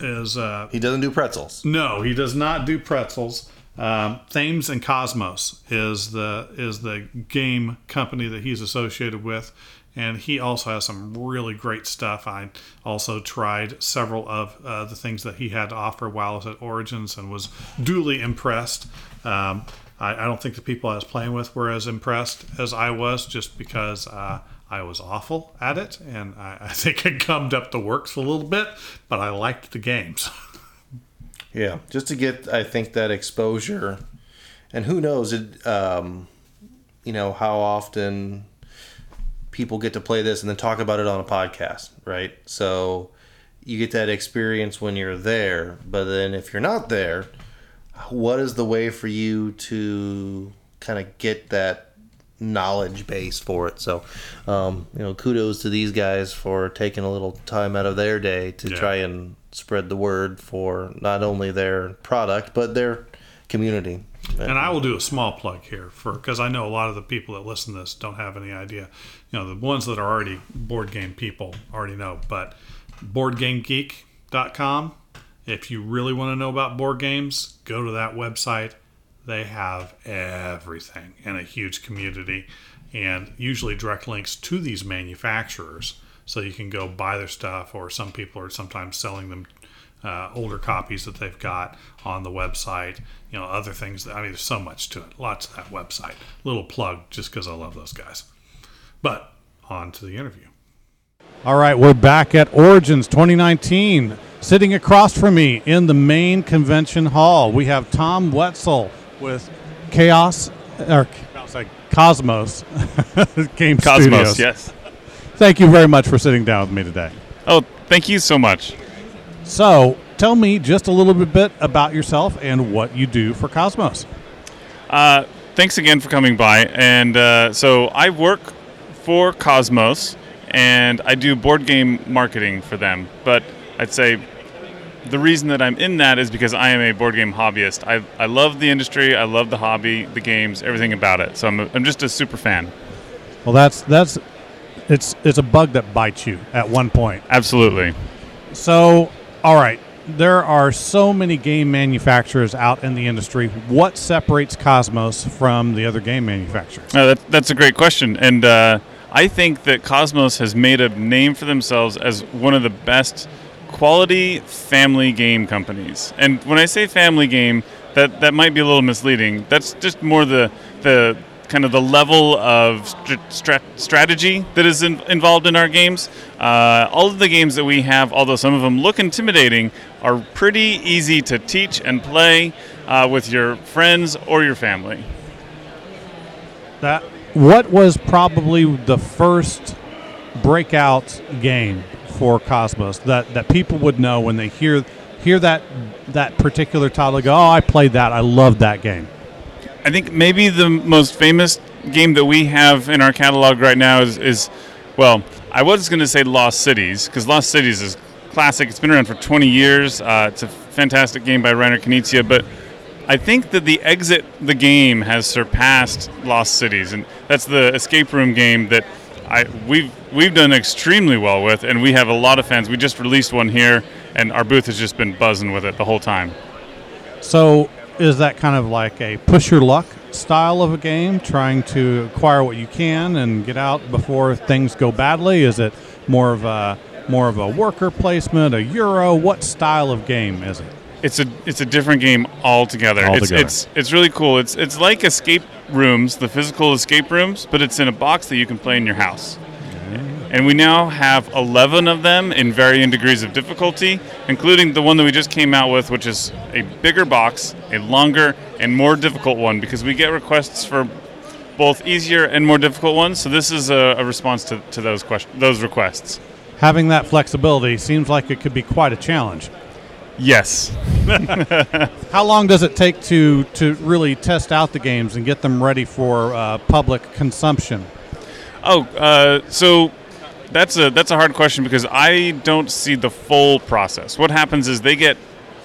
is uh, He doesn't do pretzels. no, he does not do pretzels. Um, Thames and Kosmos is the is the game company that he's associated with, and he also has some really great stuff. I also tried several of uh, the things that he had to offer while I was at Origins and was duly impressed. Um, I, I don't think the people I was playing with were as impressed as I was, just because uh, I was awful at it, and I, [LAUGHS] I think it gummed up the works a little bit. But I liked the games. [LAUGHS] Yeah. Just to get, I think, that exposure, and who knows, it, um, you know, how often people get to play this and then talk about it on a podcast, right? So you get that experience when you're there, but then if you're not there, what is the way for you to kind of get that knowledge base for it? So, um, you know, kudos to these guys for taking a little time out of their day to Yeah. try and spread the word for not only their product but their community. And I will do a small plug here for because I know a lot of the people that listen to this don't have any idea. You know, the ones that are already board game people already know, but boardgamegeek.com, if you really want to know about board games, go to that website. They have everything and a huge community and usually direct links to these manufacturers so you can go buy their stuff or some people are sometimes selling them uh, older copies that they've got on the website. You know, other things. I mean, there's so much to it. Lots of that website. Little plug, just because I love those guys. But on to the interview. All right, we're back at Origins 2019. Sitting across from me in the main convention hall, we have Tom Wetzel with Chaos or Kosmos [LAUGHS] Game Kosmos, Studios. yes. Thank you very much for sitting down with me today. Oh, thank you so much. So, tell me just a little bit about yourself and what you do for Kosmos. Uh, thanks again for coming by. And uh, so I work for Kosmos, and I do board game marketing for them. But I'd say the reason that I'm in that is because I am a board game hobbyist. I, I love the industry, I love the hobby, the games, everything about it. So I'm, a, I'm just a super fan. Well, that's that's it's it's a bug that bites you at one point. Absolutely. So, all right, there are so many game manufacturers out in the industry. What separates Kosmos from the other game manufacturers? No, that, that's a great question, and uh, I think that Kosmos has made a name for themselves as one of the best quality family game companies. And when I say family game, that that might be a little misleading. That's just more the the kind of the level of str- strategy that is in, involved in our games. Uh, all of the games that we have, although some of them look intimidating, are pretty easy to teach and play uh, with your friends or your family. That what was probably the first breakout game for Kosmos that, that people would know when they hear hear that that particular title go, oh, I played that, I loved that game. I think maybe the most famous game that we have in our catalog right now is, is well, I was going to say Lost Cities because Lost Cities is classic. It's been around for 20 years. Uh, it's a fantastic game by Reiner Knizia, but I think that the exit the game has surpassed Lost Cities, and that's the escape room game that I we've we've done extremely well with, and we have a lot of fans. We just released one here, and our booth has just been buzzing with it the whole time. So, is that kind of like a push your luck style of a game, trying to acquire what you can and get out before things go badly? Is it more of a more of a worker placement, a euro? What style of game is it? It's a it's a different game altogether. altogether. It's, it's it's really cool. It's it's like escape rooms, the physical escape rooms, but it's in a box that you can play in your house. And we now have 11 of them in varying degrees of difficulty, including the one that we just came out with, which is a bigger box, a longer and more difficult one, because we get requests for both easier and more difficult ones. So this is a, a response to, to those questions, those requests. Having that flexibility seems like it could be quite a challenge. Yes. [LAUGHS] How long does it take to to really test out the games and get them ready for uh, public consumption? Oh, uh, so that's a that's a hard question because I don't see the full process. What happens is they get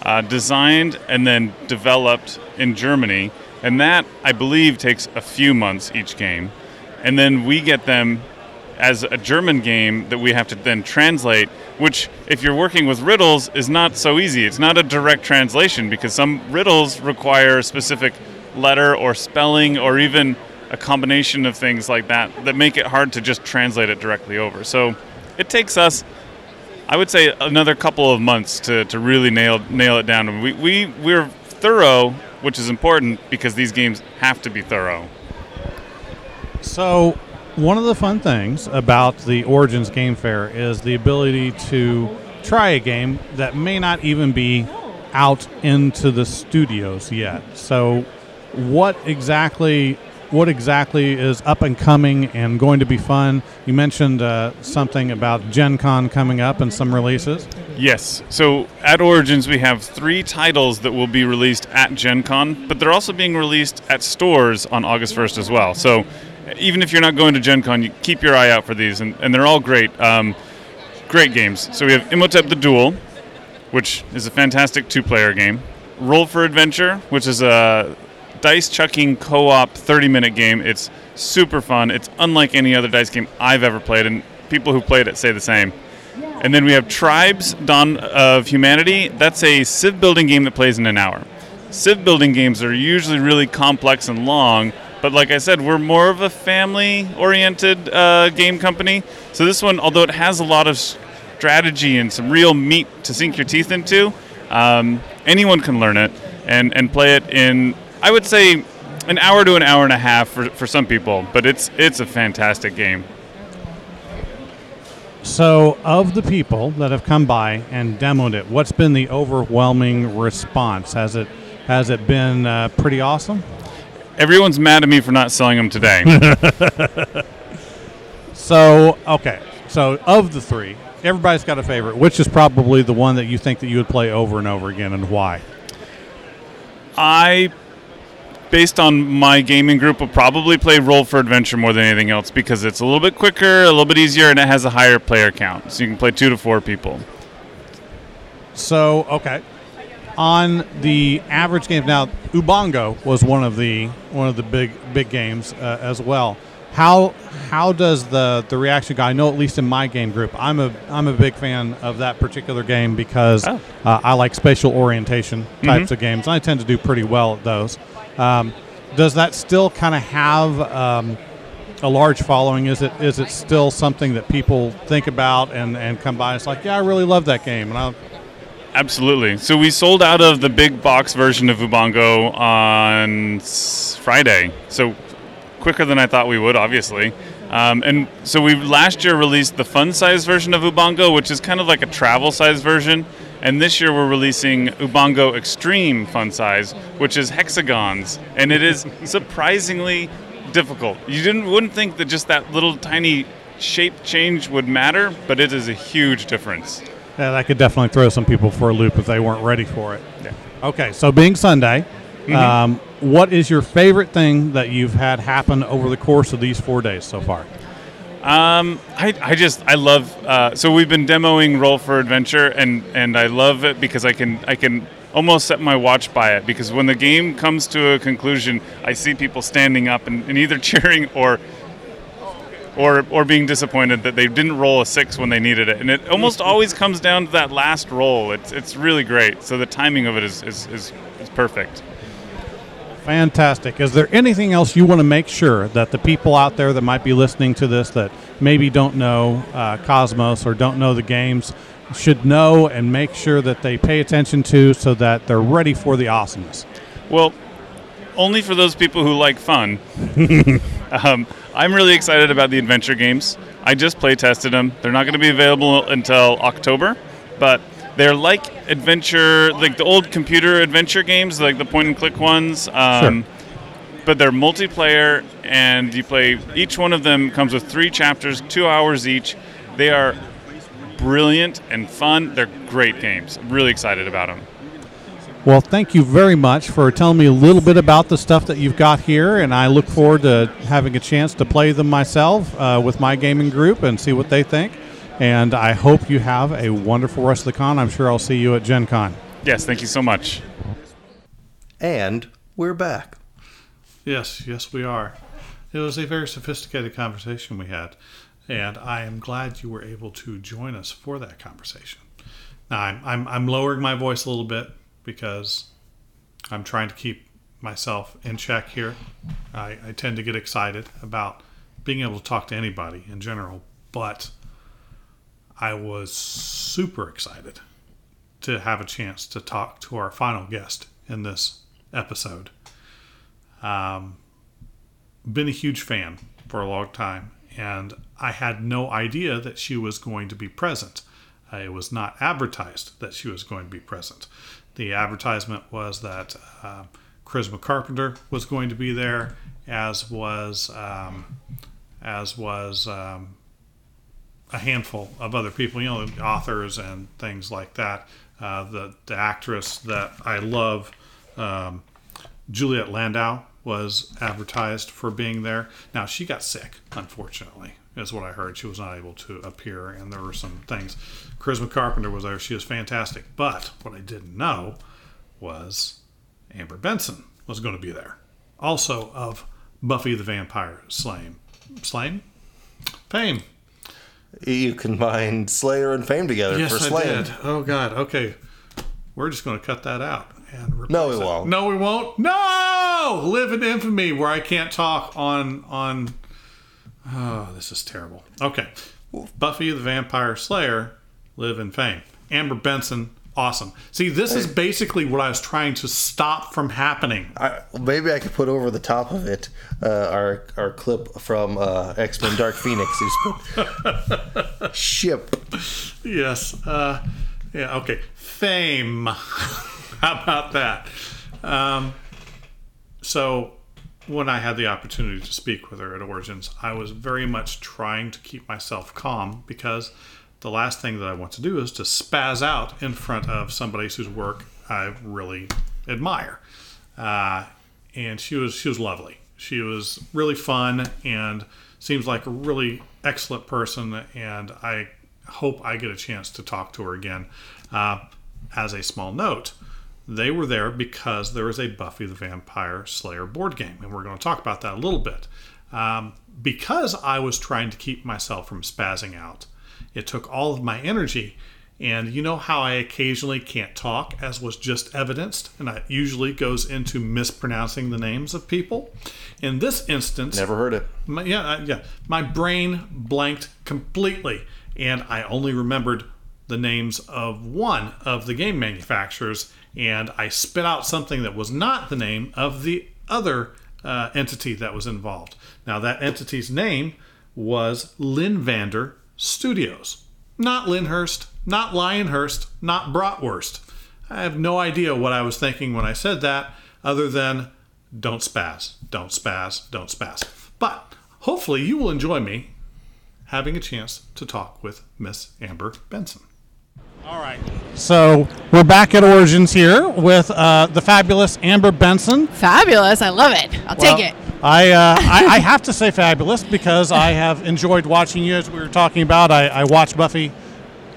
uh, designed and then developed in Germany, and that I believe takes a few months each game, and then we get them as a German game that we have to then translate, which, if you're working with riddles, is not so easy. It's not a direct translation because some riddles require a specific letter or spelling or even a combination of things like that that make it hard to just translate it directly over. So it takes us, I would say, another couple of months to, to really nail nail it down. We, we, we're thorough, which is important because these games have to be thorough. So one of the fun things about the Origins Game Fair is the ability to try a game that may not even be out into the studios yet. So, what exactly what exactly is up and coming and going to be fun? You mentioned uh, something about Gen Con coming up and some releases. Yes. So at Origins, we have three titles that will be released at Gen Con, but they're also being released at stores on August 1st as well. So even if you're not going to Gen Con, you keep your eye out for these, and, and they're all great. Um, great games. So we have Imhotep the Duel, which is a fantastic two player game. Roll for Adventure, which is a dice chucking co op 30 minute game. It's super fun. It's unlike any other dice game I've ever played, and people who played it say the same. And then we have Tribes Dawn of Humanity. That's a civ building game that plays in an hour. Civ building games are usually really complex and long, but like I said, we're more of a family oriented uh, game company. So this one, although it has a lot of strategy and some real meat to sink your teeth into, um, anyone can learn it and, and play it in, I would say, an hour to an hour and a half for, for some people. But it's it's a fantastic game. So, of the people that have come by and demoed it, what's been the overwhelming response? Has it has it been uh, pretty awesome? Everyone's mad at me for not selling them today. [LAUGHS] so, okay. So, of the three, everybody's got a favorite. Which is probably the one that you think that you would play over and over again, and why? I, based on my gaming group, will probably play Roll for Adventure more than anything else because it's a little bit quicker, a little bit easier, and it has a higher player count. So you can play two to four people. So, okay on the average game. Now, Ubongo was one of the one of the big big games uh, as well. how how does the the reaction go? I know at least in my game group, I'm a I'm a big fan of that particular game because Oh. uh, I like spatial orientation types of games. and I tend to do pretty well at those. Um, does that still kind of have um, a large following? Is it is it still something that people think about and, and come by? It's like, yeah, I really love that game, and I Absolutely. So we sold out of the big box version of Ubongo on Friday. So quicker than I thought we would, obviously. Um, and so we last year released the fun size version of Ubongo, which is kind of like a travel size version. And this year we're releasing Ubongo Extreme Fun Size, which is hexagons, and it is [LAUGHS] surprisingly difficult. You didn't wouldn't think that just that little tiny shape change would matter, but it is a huge difference. Yeah, that could definitely throw some people for a loop if they weren't ready for it. Yeah. Okay, so being Sunday, Mm-hmm. um, what is your favorite thing that you've had happen over the course of these four days so far? Um, I, I just I love uh, so we've been demoing Roll for Adventure and and I love it because I can I can almost set my watch by it because when the game comes to a conclusion I see people standing up and, and either [LAUGHS] cheering or or or being disappointed that they didn't roll a six when they needed it and it almost always comes down to that last roll it's it's really great so the timing of it is is, is, is perfect Fantastic. Is there anything else you want to make sure that the people out there that might be listening to this that maybe don't know uh, Kosmos or don't know the games should know and make sure that they pay attention to so that they're ready for the awesomeness? Well, only for those people who like fun. [LAUGHS] um, I'm really excited about the adventure games. I just play tested them. They're not going to be available until October, but they're like adventure, like the old computer adventure games, like the point and click ones. Um, But they're multiplayer, and you play. Each one of them comes with three chapters, two hours each. They are brilliant and fun. They're great games. I'm really excited about them. Well, thank you very much for telling me a little bit about the stuff that you've got here, and I look forward to having a chance to play them myself uh, with my gaming group and see what they think. And I hope you have a wonderful rest of the con. I'm sure I'll see you at Gen Con. Yes, thank you so much. And we're back. Yes, yes, we are. It was a very sophisticated conversation we had, and I am glad you were able to join us for that conversation. Now, I'm, I'm, I'm lowering my voice a little bit because I'm trying to keep myself in check here. I, I tend to get excited about being able to talk to anybody in general, but I was super excited to have a chance to talk to our final guest in this episode. Um, been a huge fan for a long time, and I had no idea that she was going to be present. Uh, it was not advertised that she was going to be present. The advertisement was that uh, Charisma Carpenter was going to be there, as was um, as was um, a handful of other people, you know, authors and things like that. Uh, the the actress that I love, um, Juliet Landau, was advertised for being there. Now she got sick, unfortunately, is what I heard. She was not able to appear, and there were some things. Charisma Carpenter was there. She was fantastic. But what I didn't know was Amber Benson was going to be there, also of Buffy the Vampire Slain, Slain, Fame. You combined Slayer and Fame together Yes, for I Slayer. did. Oh God. Okay, we're just going to cut that out and No, we it. won't. No, we won't. No, live in infamy where I can't talk on on. Oh, this is terrible. Okay, Buffy the Vampire Slayer, live in fame. Amber Benson, awesome. See, this is basically what I was trying to stop from happening. I, maybe I could put over the top of it uh, our our clip from uh, X Men Dark [LAUGHS] Phoenix. Ship. Yes. Uh, yeah. Okay. Fame. [LAUGHS] How about that? Um, so, when I had the opportunity to speak with her at Origins, I was very much trying to keep myself calm because the last thing that I want to do is to spaz out in front of somebody whose work I really admire. Uh, and she was she was lovely. She was really fun and seems like a really excellent person. And I hope I get a chance to talk to her again. Uh, as a small note, they were there because there is a Buffy the Vampire Slayer board game, and we're going to talk about that a little bit. Um, because I was trying to keep myself from spazzing out, it took all of my energy. And you know how I occasionally can't talk, as was just evidenced, and that usually goes into mispronouncing the names of people. In this instance, Never heard it. my, yeah, uh, yeah. My brain blanked completely, and I only remembered the names of one of the game manufacturers, and I spit out something that was not the name of the other uh, entity that was involved. Now, that entity's name was Lynnvander Studios, not Lyndhurst, not Lionhurst, not Bratwurst. I have no idea what I was thinking when I said that, other than don't spaz, don't spaz, don't spaz. But hopefully, you will enjoy me having a chance to talk with Miss Amber Benson. All right. So we're back at Origins here with uh, the fabulous Amber Benson. Fabulous. I love it. I'll take it. I, uh, [LAUGHS] I I have to say fabulous because I have enjoyed watching you as we were talking about. I, I watch Buffy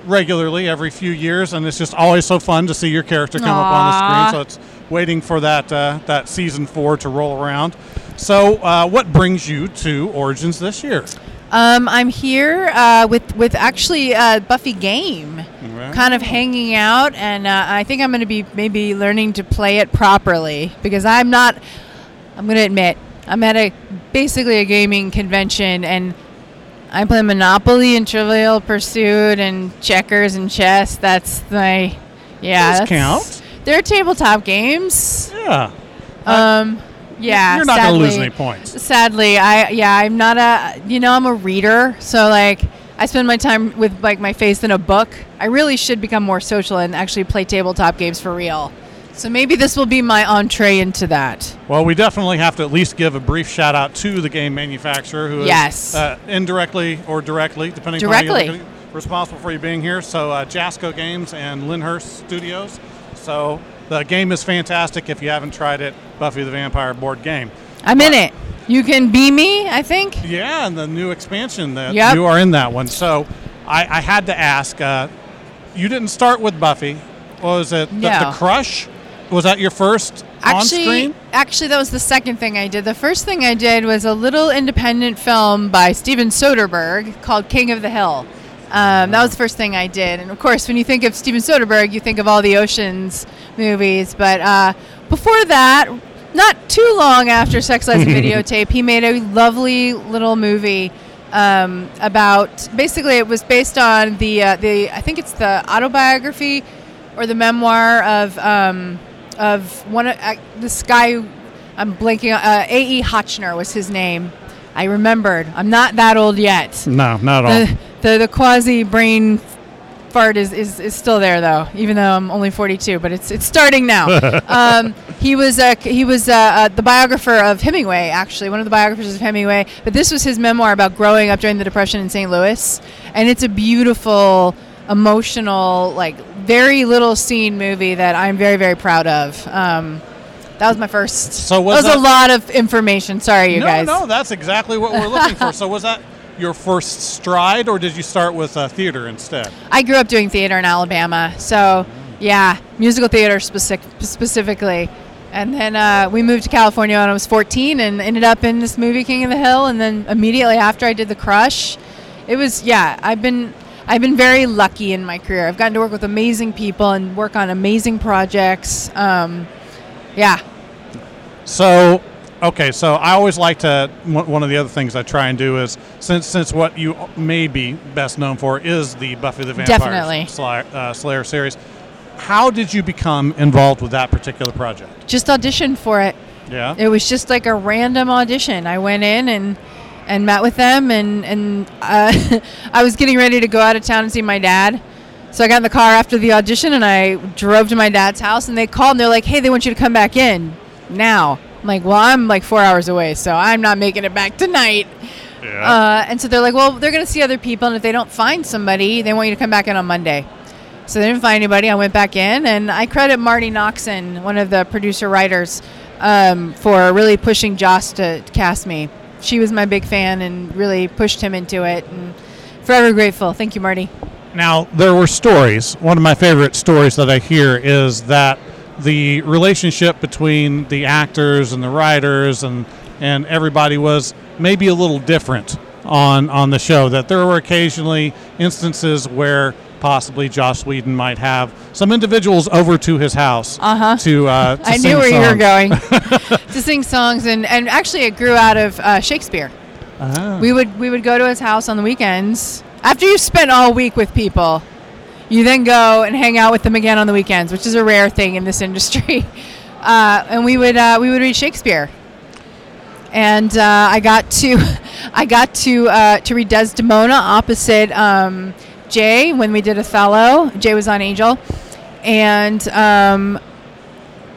regularly every few years, and it's just always so fun to see your character come up on the screen. So it's waiting for that uh, that season four to roll around. So, uh, what brings you to Origins this year? Um, I'm here uh, with with actually uh, Buffy game, Kind of hanging out, and uh, I think I'm going to be maybe learning to play it properly because I'm not. I'm going to admit I'm at a basically a gaming convention and. I play Monopoly and Trivial Pursuit and checkers and chess. That's my, yeah. Those count. They're tabletop games. Yeah, Um, yeah. you're not going to lose any points. Sadly, I yeah, I'm not a you know I'm a reader, so like I spend my time with like my face in a book. I really should become more social and actually play tabletop games for real. So maybe this will be my entree into that. Well, we definitely have to at least give a brief shout out to the game manufacturer who Yes. uh, indirectly or directly, depending on Directly. you look at it, responsible for you being here. So, uh, Jasco Games and Lyndhurst Studios. So, the game is fantastic. If you haven't tried it, Buffy the Vampire board game. I'm in it. You can be me, I think. Yeah, and the new expansion that Yep. you are in that one. So, I, I had to ask. Uh, you didn't start with Buffy. Was it the, the Crush? Was that your first on Actually, screen? actually, that was the second thing I did. The first thing I did was a little independent film by Steven Soderbergh called King of the Hill. Um, that was the first thing I did, and of course, when you think of Steven Soderbergh, you think of all the Ocean's movies. But uh, before that, not too long after Sex Lies and [LAUGHS] Videotape, he made a lovely little movie um, about. Basically, it was based on the uh, the I think it's the autobiography or the memoir of um, of one of uh, this guy. I'm blanking. Uh, A. E. Hotchner was his name. I remembered. I'm not that old yet. No, not at all. The the, the quasi brain fart is, is, is still there though, even though I'm only 42. But it's it's starting now. [LAUGHS] um, he was uh, he was uh, uh, the biographer of Hemingway, actually one of the biographers of Hemingway. But this was his memoir about growing up during the Depression in St. Louis, and it's a beautiful, emotional, like very little scene movie that I'm very very proud of. Um, that was my first. So was that was that- a lot of information. Sorry, you no, guys. no, that's exactly what we're looking for. [LAUGHS] So was that your first stride, or did you start with uh, theater instead? I grew up doing theater in Alabama, so yeah, musical theater specific, specifically. And then uh, we moved to California when I was 14 and ended up in this movie King of the Hill. And then immediately after I did The Crush, it was yeah. I've been I've been very lucky in my career. I've gotten to work with amazing people and work on amazing projects. Um, yeah, So, okay, so I always like to. One of the other things I try and do is since since what you may be best known for is the Buffy the Vampire Definitely. Slayer, uh, Slayer series. How did you become involved with that particular project? just auditioned for it. Yeah. It was just like a random audition. I went in and and met with them, and and uh, [LAUGHS] I was getting ready to go out of town and see my dad. So I got in the car after the audition, and I drove to my dad's house, and they called, and they're like, "Hey, they want you to come back in now." I'm like, "Well, I'm like four hours away, so I'm not making it back tonight." yeah. Uh, and so they're like, well, they're going to see other people, and if they don't find somebody, they want you to come back in on Monday. So they didn't find anybody. I went back in, and I credit Marti Noxon, one of the producer writers, um, for really pushing Joss to cast me. She was my big fan and really pushed him into it, and forever grateful. Thank you, Marti. Now, there were stories. One of my favorite stories that I hear is that the relationship between the actors and the writers and, and everybody was maybe a little different on on the show. That there were occasionally instances where possibly Joss Whedon might have some individuals over to his house Uh-huh. to, uh, to I sing knew where you were songs. going [LAUGHS] to sing songs, and, and actually it grew out of uh, Shakespeare. Ah. We would we would go to his house on the weekends after you spent all week with people. You then go and hang out with them again on the weekends, which is a rare thing in this [LAUGHS] industry. Uh, and we would uh, we would read Shakespeare. And uh, I got to [LAUGHS] I got to uh, to read Desdemona opposite um, Jay when we did Othello. Jay was on Angel, and um,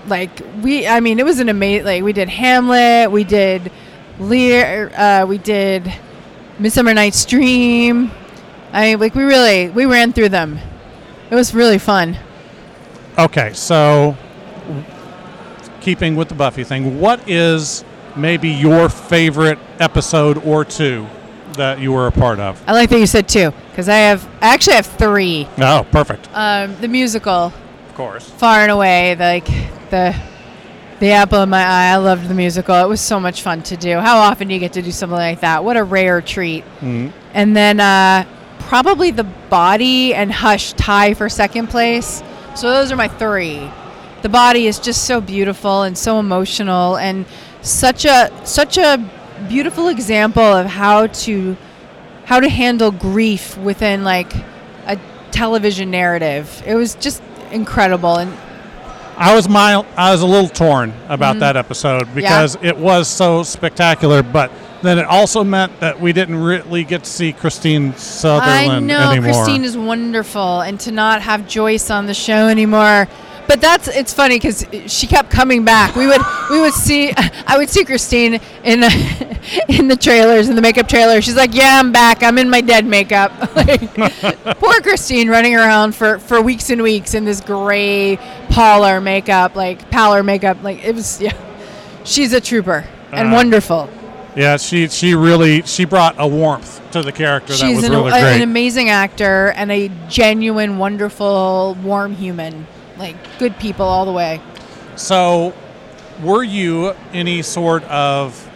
like we i mean it was an amazing like we did hamlet we did lear uh, we did midsummer night's dream i mean like we really we ran through them it was really fun. Okay, so keeping with the Buffy thing, what is maybe your favorite episode or two that you were a part of? i like that you said two because i have i actually have three. Oh, perfect. um, the musical. Of course. far and away like the the apple in my eye. I loved the musical. It was so much fun to do. How often do you get to do something like that? What a rare treat. And then uh, probably the body and hush tie for second place. So those are my three. The body is just so beautiful and so emotional and such a such a beautiful example of how to how to handle grief within like a television narrative. It was just incredible and I was mild, I was a little torn about mm-hmm. that episode because it was so spectacular, but then it also meant that we didn't really get to see Kristine Sutherland I know anymore. Kristine is wonderful, and to not have Joyce on the show anymore. But that's it's funny because she kept coming back. We would we would see [LAUGHS] I would see Kristine in the, [LAUGHS] in the trailers in the makeup trailer. She's like, "Yeah, I'm back. I'm in my dead makeup." [LAUGHS] like, poor Kristine running around for for weeks and weeks in this gray pallor makeup, like pallor makeup. Like it was yeah. She's a trooper and Uh, wonderful. Yeah, she she really she brought a warmth to the character that She's was an, really a- great. an amazing actor and a genuine, wonderful, warm human. Like good people all the way. So, were you any sort of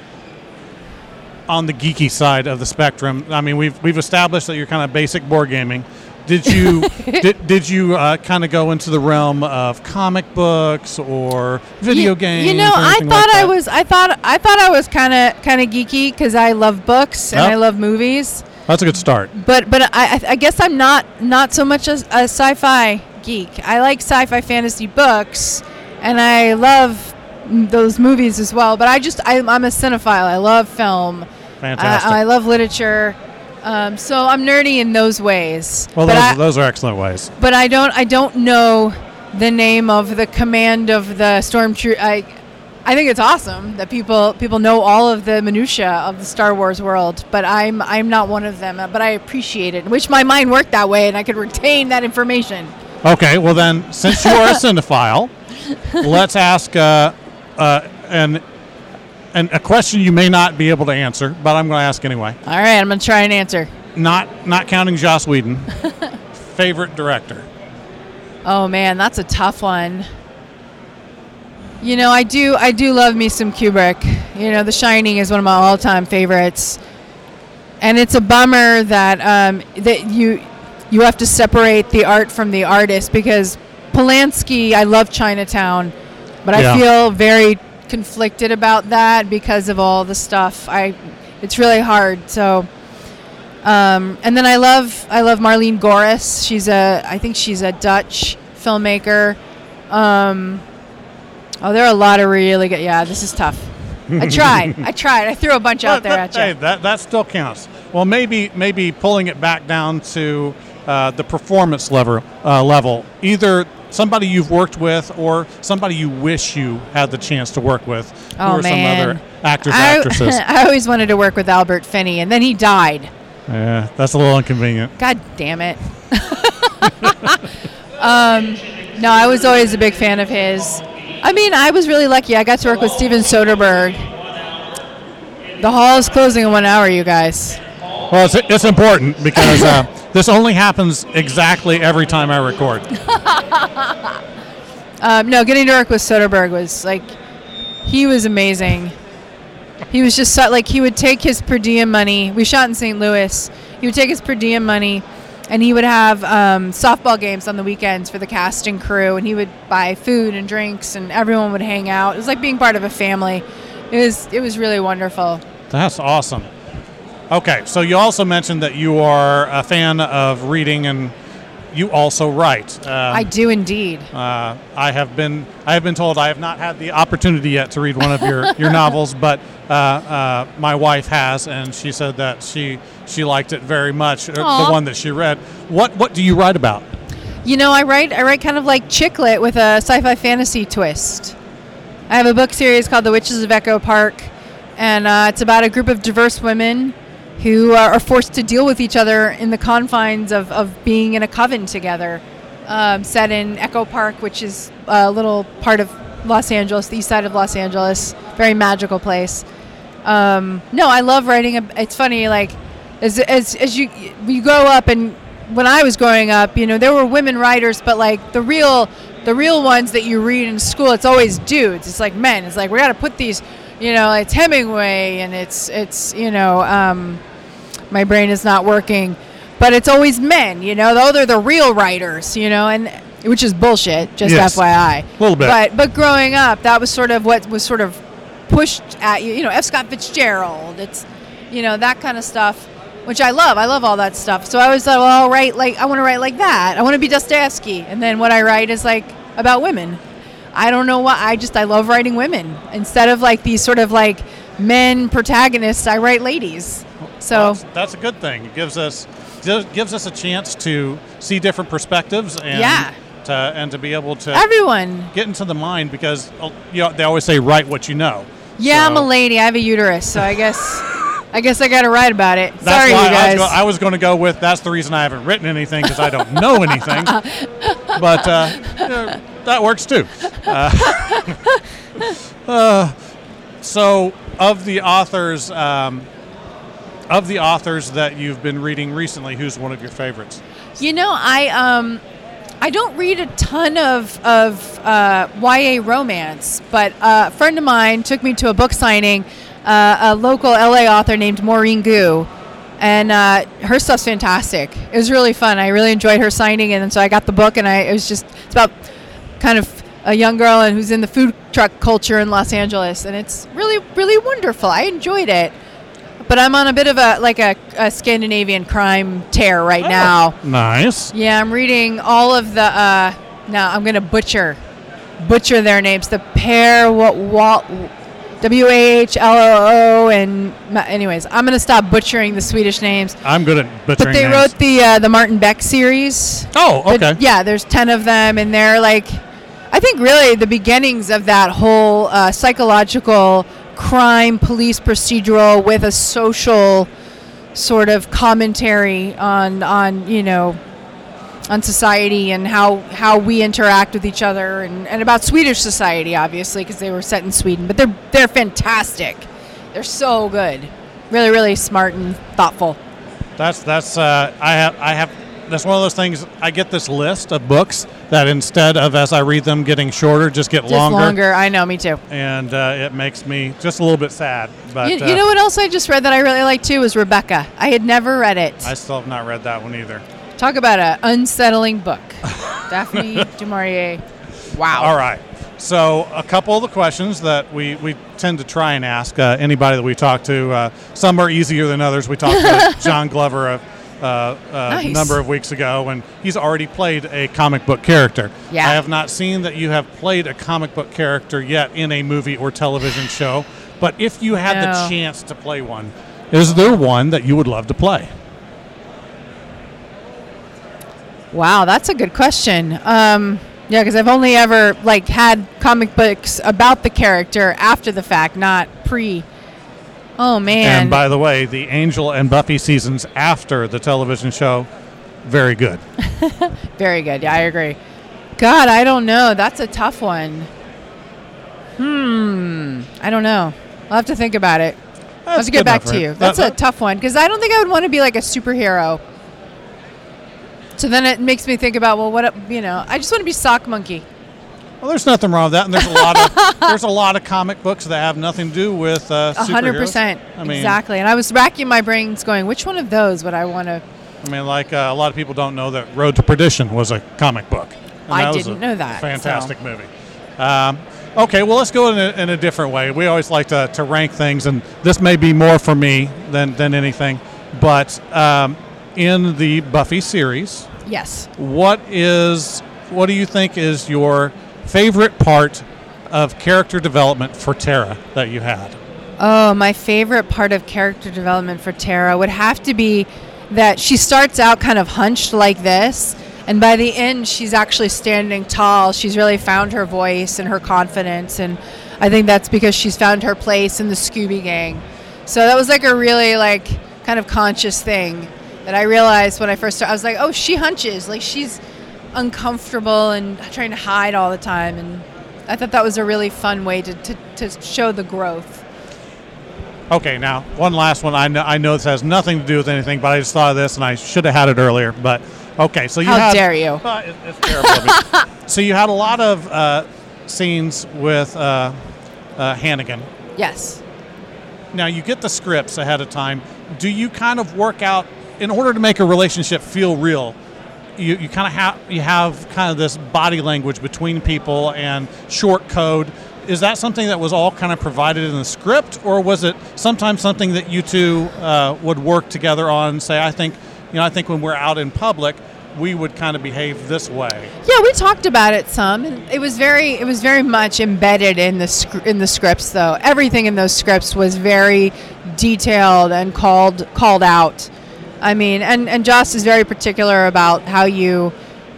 on the geeky side of the spectrum? I mean, we've we've established that you're kind of basic board gaming. Did you [LAUGHS] did, did you uh, kind of go into the realm of comic books or video you, games? You know, I thought like I was. I thought. I thought I was kind of kind of geeky because I love books and. I love movies. That's a good start. But but I, I- guess I'm not not so much a, a sci-fi geek. I like sci-fi fantasy books, and I love those movies as well. But I just I, I'm a cinephile. I love film. Fantastic. I, I love literature. Um, so I'm nerdy in those ways. well, those, I, those are excellent ways. but I don't I don't know the name of the command of the stormtrooper. I I think it's awesome that people people know all of the minutia of the Star Wars world, but I'm I'm not one of them. But I appreciate it. Wish my mind worked that way and I could retain that information. Okay, well then, since you are a [LAUGHS] cinephile, let's ask uh, uh, an, an a question you may not be able to answer, but I'm going to ask anyway. All right, I'm gonna try and answer. Not not counting Joss Whedon. [LAUGHS] favorite director. Oh man, that's a tough one. You know, I do I do love me some Kubrick. You know, The Shining is one of my all-time favorites. And it's a bummer that um, that you you have to separate the art from the artist because Polanski, I love Chinatown, but Yeah. I feel very conflicted about that because of all the stuff. I it's really hard. So um, and then I love I love Marleen Gorris. She's a I think she's a Dutch filmmaker. Um, oh, there are a lot of really good. Yeah, this is tough. I tried. I [LAUGHS] tried. I threw a bunch out there that- at hey, that that still counts. Well, maybe maybe pulling it back down to uh, the performance level uh, level, either somebody you've worked with or somebody you wish you had the chance to work with, who Oh are some other actors I, actresses. [LAUGHS] I always wanted to work with Albert Finney, and then he died. yeah, that's a little inconvenient. God damn it. [LAUGHS] um, no, I was always a big fan of his. I mean, I was really lucky. I got to work with Steven Soderbergh. The hall is closing in one hour, you guys. Well, it's, it's important because uh, this only happens exactly every time I record. [LAUGHS] Um, no, getting to work with Soderbergh was like, he was amazing. he was just so, like he would take his per diem money. We shot in St. Louis. He would take his per diem money, and he would have um, softball games on the weekends for the cast and crew. And he would buy food and drinks, and everyone would hang out. It was like being part of a family. It was it was really wonderful. That's awesome. Okay, so you also mentioned that you are a fan of reading and you also write. Um, I do indeed. Uh, I have been I have been told I have not had the opportunity yet to read one of your, your novels, but uh, uh, my wife has, and she said that she she liked it very much. uh, The one that she read. What what do you write about? You know, I write I write kind of like chick lit with a sci-fi fantasy twist. I have a book series called The Witches of Echo Park, and uh, it's about a group of diverse women who are, are forced to deal with each other in the confines of, of being in a coven together. Um, set in Echo Park, which is a little part of Los Angeles, the east side of Los Angeles, very magical place. Um, no, I love writing. A, it's funny, like as, as as you you grow up, and when I was growing up, you know, there were women writers, but like the real the real ones that you read in school, it's always dudes. It's like men. It's like we got to put these, you know, it's Hemingway, and it's it's you know, um, my brain is not working, but it's always men. You know, though they're the real writers. You know, and which is bullshit. Just Yes. FYI. Little bit. But but growing up, that was sort of what was sort of pushed at you. You know, F. Scott Fitzgerald. It's you know that kind of stuff, which I love. I love all that stuff. So I was like, well, I'll write like I want to write like that. I want to be Dostoevsky, and then what I write is like about women. I don't know why. I just I love writing women instead of like these sort of like men protagonists. I write ladies. So That's, that's a good thing. It gives us gives us a chance to see different perspectives and Yeah. to, and to be able to everyone. get into the mind because uh, you know, they always say write what you know. Yeah, I'm a lady. I have a uterus, so I guess [LAUGHS] I guess I got to write about it. That's Sorry, you guys. I was, going to go with. That's the reason I haven't written anything because I don't know anything. [LAUGHS] but uh, you know, that works too. Uh, [LAUGHS] uh, so, of the authors, um, of the authors that you've been reading recently, who's one of your favorites? You know, I um, I don't read a ton of of uh, YA romance, but uh, a friend of mine took me to a book signing. Uh, a local LA author named Maureen Goo, and uh, her stuff's fantastic. It was really fun. I really enjoyed her signing, and so I got the book, and I it was just it's about kind of a young girl and who's in the food truck culture in Los Angeles, and it's really really wonderful. I enjoyed it. But I'm on a bit of a like a, a Scandinavian crime tear right now. Nice. Yeah, I'm reading all of the. Uh, now I'm gonna butcher, butcher their names. The pair what Walt, W A H L O O, and anyways, I'm gonna stop butchering the Swedish names. I'm good at butchering. But they names. wrote the uh, the Martin Beck series. Oh, The- okay. yeah, there's ten of them, and they're like, I think really the beginnings of that whole uh, psychological crime police procedural with a social sort of commentary on on you know on society and how how we interact with each other and, and about Swedish society obviously because they were set in Sweden but they're they're fantastic. They're so good. Really really smart and thoughtful. That's that's uh, I have I have that's one of those things. I get this list of books that instead of as I read them getting shorter, just get just longer, longer I know me too and uh, it makes me just a little bit sad. But you, uh, know what else I just read that I really like too was Rebecca I had never read it I still have not read that one either. talk about an unsettling book [LAUGHS] Daphne du Maurier wow All right. So a couple of the questions that we, we tend to try and ask uh, anybody that we talk to. Uh, some are easier than others. We talked to [LAUGHS] John Glover uh, a Nice. number of weeks ago, and he's already played a comic book character. Yeah. I have not seen that you have played a comic book character yet in a movie or television show. But if you had the chance to play one, is there one that you would love to play? Wow, that's a good question. Um, yeah, because I've only ever like had comic books about the character after the fact, not pre. Oh man. And by the way, the Angel and Buffy seasons after the television show, very good. [LAUGHS] Very good. Yeah, I agree. God, I don't know. That's a tough one. Hmm. I don't know. I'll have to think about it. I'll have to get back to you. That- That's a that- tough one because I don't think I would want to be like a superhero. So then it makes me think about well, what you know? I just want to be sock monkey. Well, there's nothing wrong with that, and there's a lot of [LAUGHS] there's a lot of comic books that have nothing to do with uh, hundred percent, I mean, exactly. And I was racking my brains, going, which one of those would I want to? I mean, like uh, a lot of people don't know that Road to Perdition was a comic book. And I didn't know that, Fantastic so. movie. Um, okay, well, let's go in a, in a different way. We always like to, to rank things, and this may be more for me than than anything. But um, in the Buffy series, Yes. what is what do you think is your favorite part of character development for Tara that you had? Oh, my favorite part of character development for Tara would have to be that she starts out kind of hunched like this, and by the end, she's actually standing tall. She's really found her voice and her confidence, and I think that's because she's found her place in the Scooby Gang. So that was like a really like kind of conscious thing that I realized when I first started. I was like, oh, she hunches, like she's uncomfortable and trying to hide all the time, and I thought that was a really fun way to, to, to show the growth. Okay, now one last one. I know I know this has nothing to do with anything, but I just thought of this and I should have had it earlier. But okay, so you How had, dare you. Uh, it- it's terrible. [LAUGHS] so you had a lot of uh, scenes with uh, uh, Hannigan. Yes. Now you get the scripts ahead of time. Do you kind of work out in order to make a relationship feel real? You, you kind of have you have kind of this body language between people and short code. Is that something that was all kind of provided in the script, or was it sometimes something that you two uh, would work together on? Say, I think, you know, I think when we're out in public, we would kind of behave this way. Yeah, we talked about it some, it was very, it was very much embedded in the in the scripts. Though everything in those scripts was very detailed and called called out. I mean, and and Joss is very particular about how you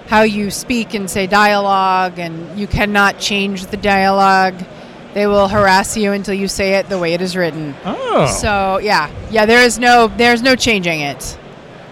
how you speak and say dialogue, and you cannot change the dialogue. They will harass you until you say it the way it is written. Oh, So yeah, yeah. There is no there's no changing it.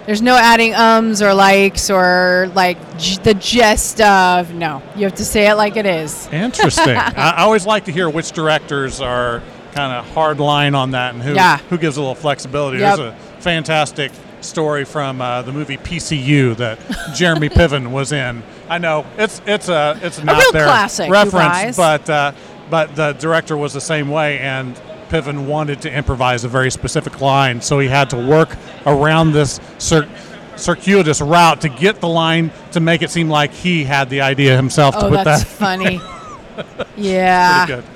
There's no adding ums or likes or like j- the gist of no. You have to say it like it is. [LAUGHS] Interesting. [LAUGHS] I, I always like to hear which directors are kind of hard line on that and who Yeah. who gives a little flexibility. Yep. There's a fantastic story from uh, the movie PCU that [LAUGHS] Jeremy Piven was in. I know it's it's a it's not real their classic, reference, but uh, but the director was the same way and. Piven wanted to improvise a very specific line, so he had to work around this cir- circuitous route to get the line to make it seem like he had the idea himself to Oh, put that's that funny. [LAUGHS] yeah. Pretty good.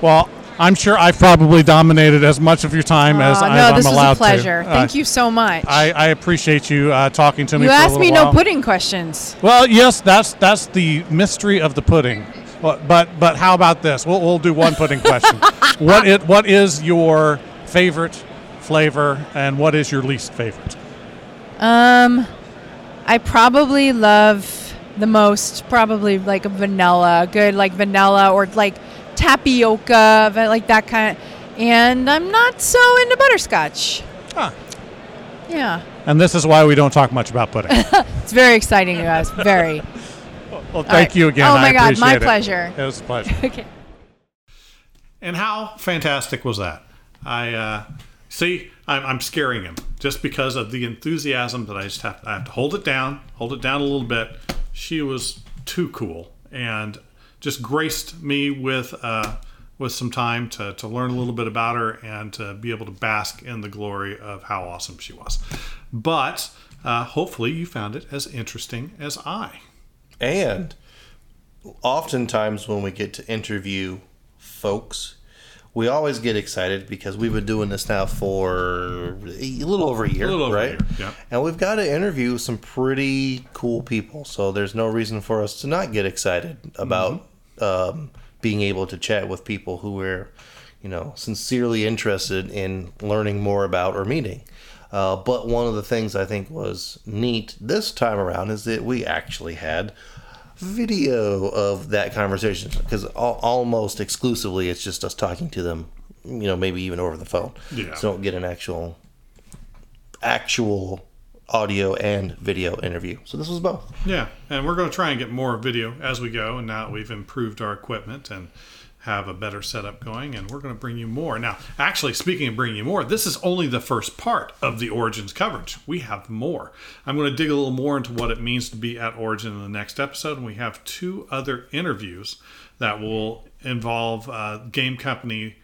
Well, I'm sure I've probably dominated as much of your time as, no, I'm this allowed was a pleasure. to. Uh, Thank you so much. I, I appreciate you uh, talking to me. you asked me while. no pudding questions. Well, yes, that's that's the mystery of the pudding. But but, but how about this? We'll, we'll do one pudding question. [LAUGHS] what it what is your favorite flavor and what is your least favorite? Um, I probably love the most probably like a vanilla, good like vanilla or like tapioca, like that kind of. And I'm not so into butterscotch. Huh. Yeah, And this is why we don't talk much about pudding. [LAUGHS] it's very exciting, you guys. Very. well, thank right. you again. Oh I my God, my appreciate it. pleasure. It was a pleasure. [LAUGHS] okay. And how fantastic was that? I uh, see. I'm, I'm scaring him just because of the enthusiasm that I just have. I have to hold it down, hold it down a little bit. She was too cool and just graced me with uh, with some time to, to learn a little bit about her and to be able to bask in the glory of how awesome she was. But uh, hopefully, you found it as interesting as I. And oftentimes when we get to interview folks, we always get excited because we've been doing this now for a little over a year, A little over a right? year, yeah. And we've got to interview some pretty cool people. So there's no reason for us to not get excited about Mm-hmm. Um, being able to chat with people who we're, you know, sincerely interested in learning more about or meeting. Uh, but one of the things I think was neat this time around is that we actually had video of that conversation because al- almost exclusively it's just us talking to them, you know, maybe even over the phone. Yeah. So don't get an actual, actual audio and video interview. So this was both. Yeah, and we're going to try and get more video as we go. And now we've improved our equipment and have a better setup going, and we're going to bring you more. Now, actually, speaking of bringing you more, this is only the first part of the Origins coverage. We have more. I'm going to dig a little more into what it means to be at Origin in the next episode, and we have two other interviews that will involve uh, game company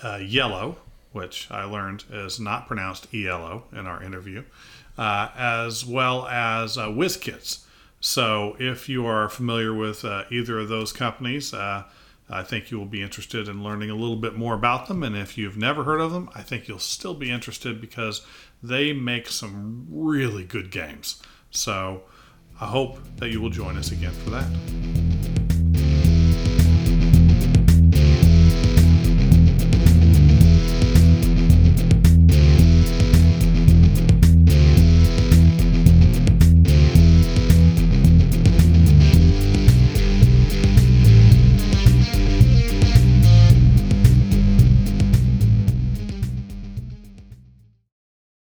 uh, IELLO, which I learned is not pronounced ELO in our interview, uh, as well as uh, WizKids. So if you are familiar with uh, either of those companies, uh, I think you will be interested in learning a little bit more about them. And if you've never heard of them, I think you'll still be interested because they make some really good games. So I hope that you will join us again for that.